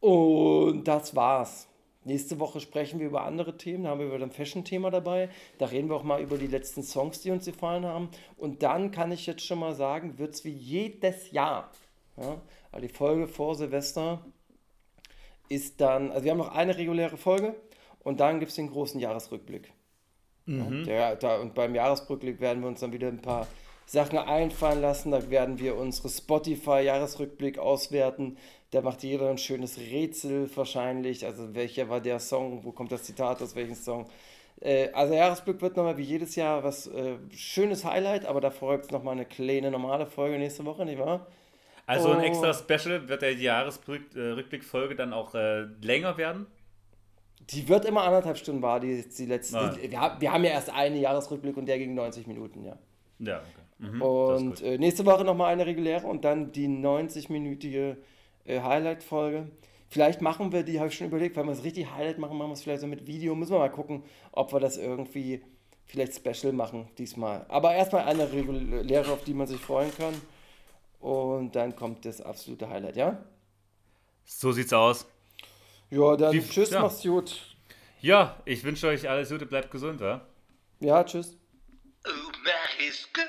Und das war's. Nächste Woche sprechen wir über andere Themen, da haben wir wieder ein Fashion-Thema dabei. Da reden wir auch mal über die letzten Songs, die uns gefallen haben. Und dann kann ich jetzt schon mal sagen, wird es wie jedes Jahr. Ja? Also die Folge vor Silvester ist dann, also wir haben noch eine reguläre Folge und dann gibt es den großen Jahresrückblick. Ja, der, da, und beim Jahresrückblick werden wir uns dann wieder ein paar Sachen einfallen lassen. Da werden wir unsere Spotify-Jahresrückblick auswerten. Da macht jeder ein schönes Rätsel wahrscheinlich. Also welcher war der Song? Wo kommt das Zitat aus welchem Song? Äh, also Jahresblick wird nochmal wie jedes Jahr was äh, schönes Highlight, aber da folgt nochmal eine kleine normale Folge nächste Woche, nicht wahr? Also ein Oh. extra Special wird der Jahresrückblickfolge dann auch äh, länger werden. Die wird immer anderthalb Stunden war, die, die letzte. Ah. Die, wir, haben- wir haben ja erst einen Jahresrückblick und der ging 90 Minuten, ja. Ja, okay. Mhm, Und äh, nächste Woche nochmal eine reguläre und dann die 90-minütige äh, Highlight-Folge. Vielleicht machen wir die, habe ich schon überlegt, wenn wir es richtig Highlight machen, machen wir es vielleicht so mit Video. Müssen wir mal gucken, ob wir das irgendwie vielleicht special machen diesmal. Aber erstmal eine reguläre, auf die man sich freuen kann. Und dann kommt das absolute Highlight, ja? So sieht's aus. Ja, dann Wie- tschüss, ja. mach's gut. Ja, ich wünsche euch alles Gute, bleibt gesund, wa? Ja, tschüss. That is good.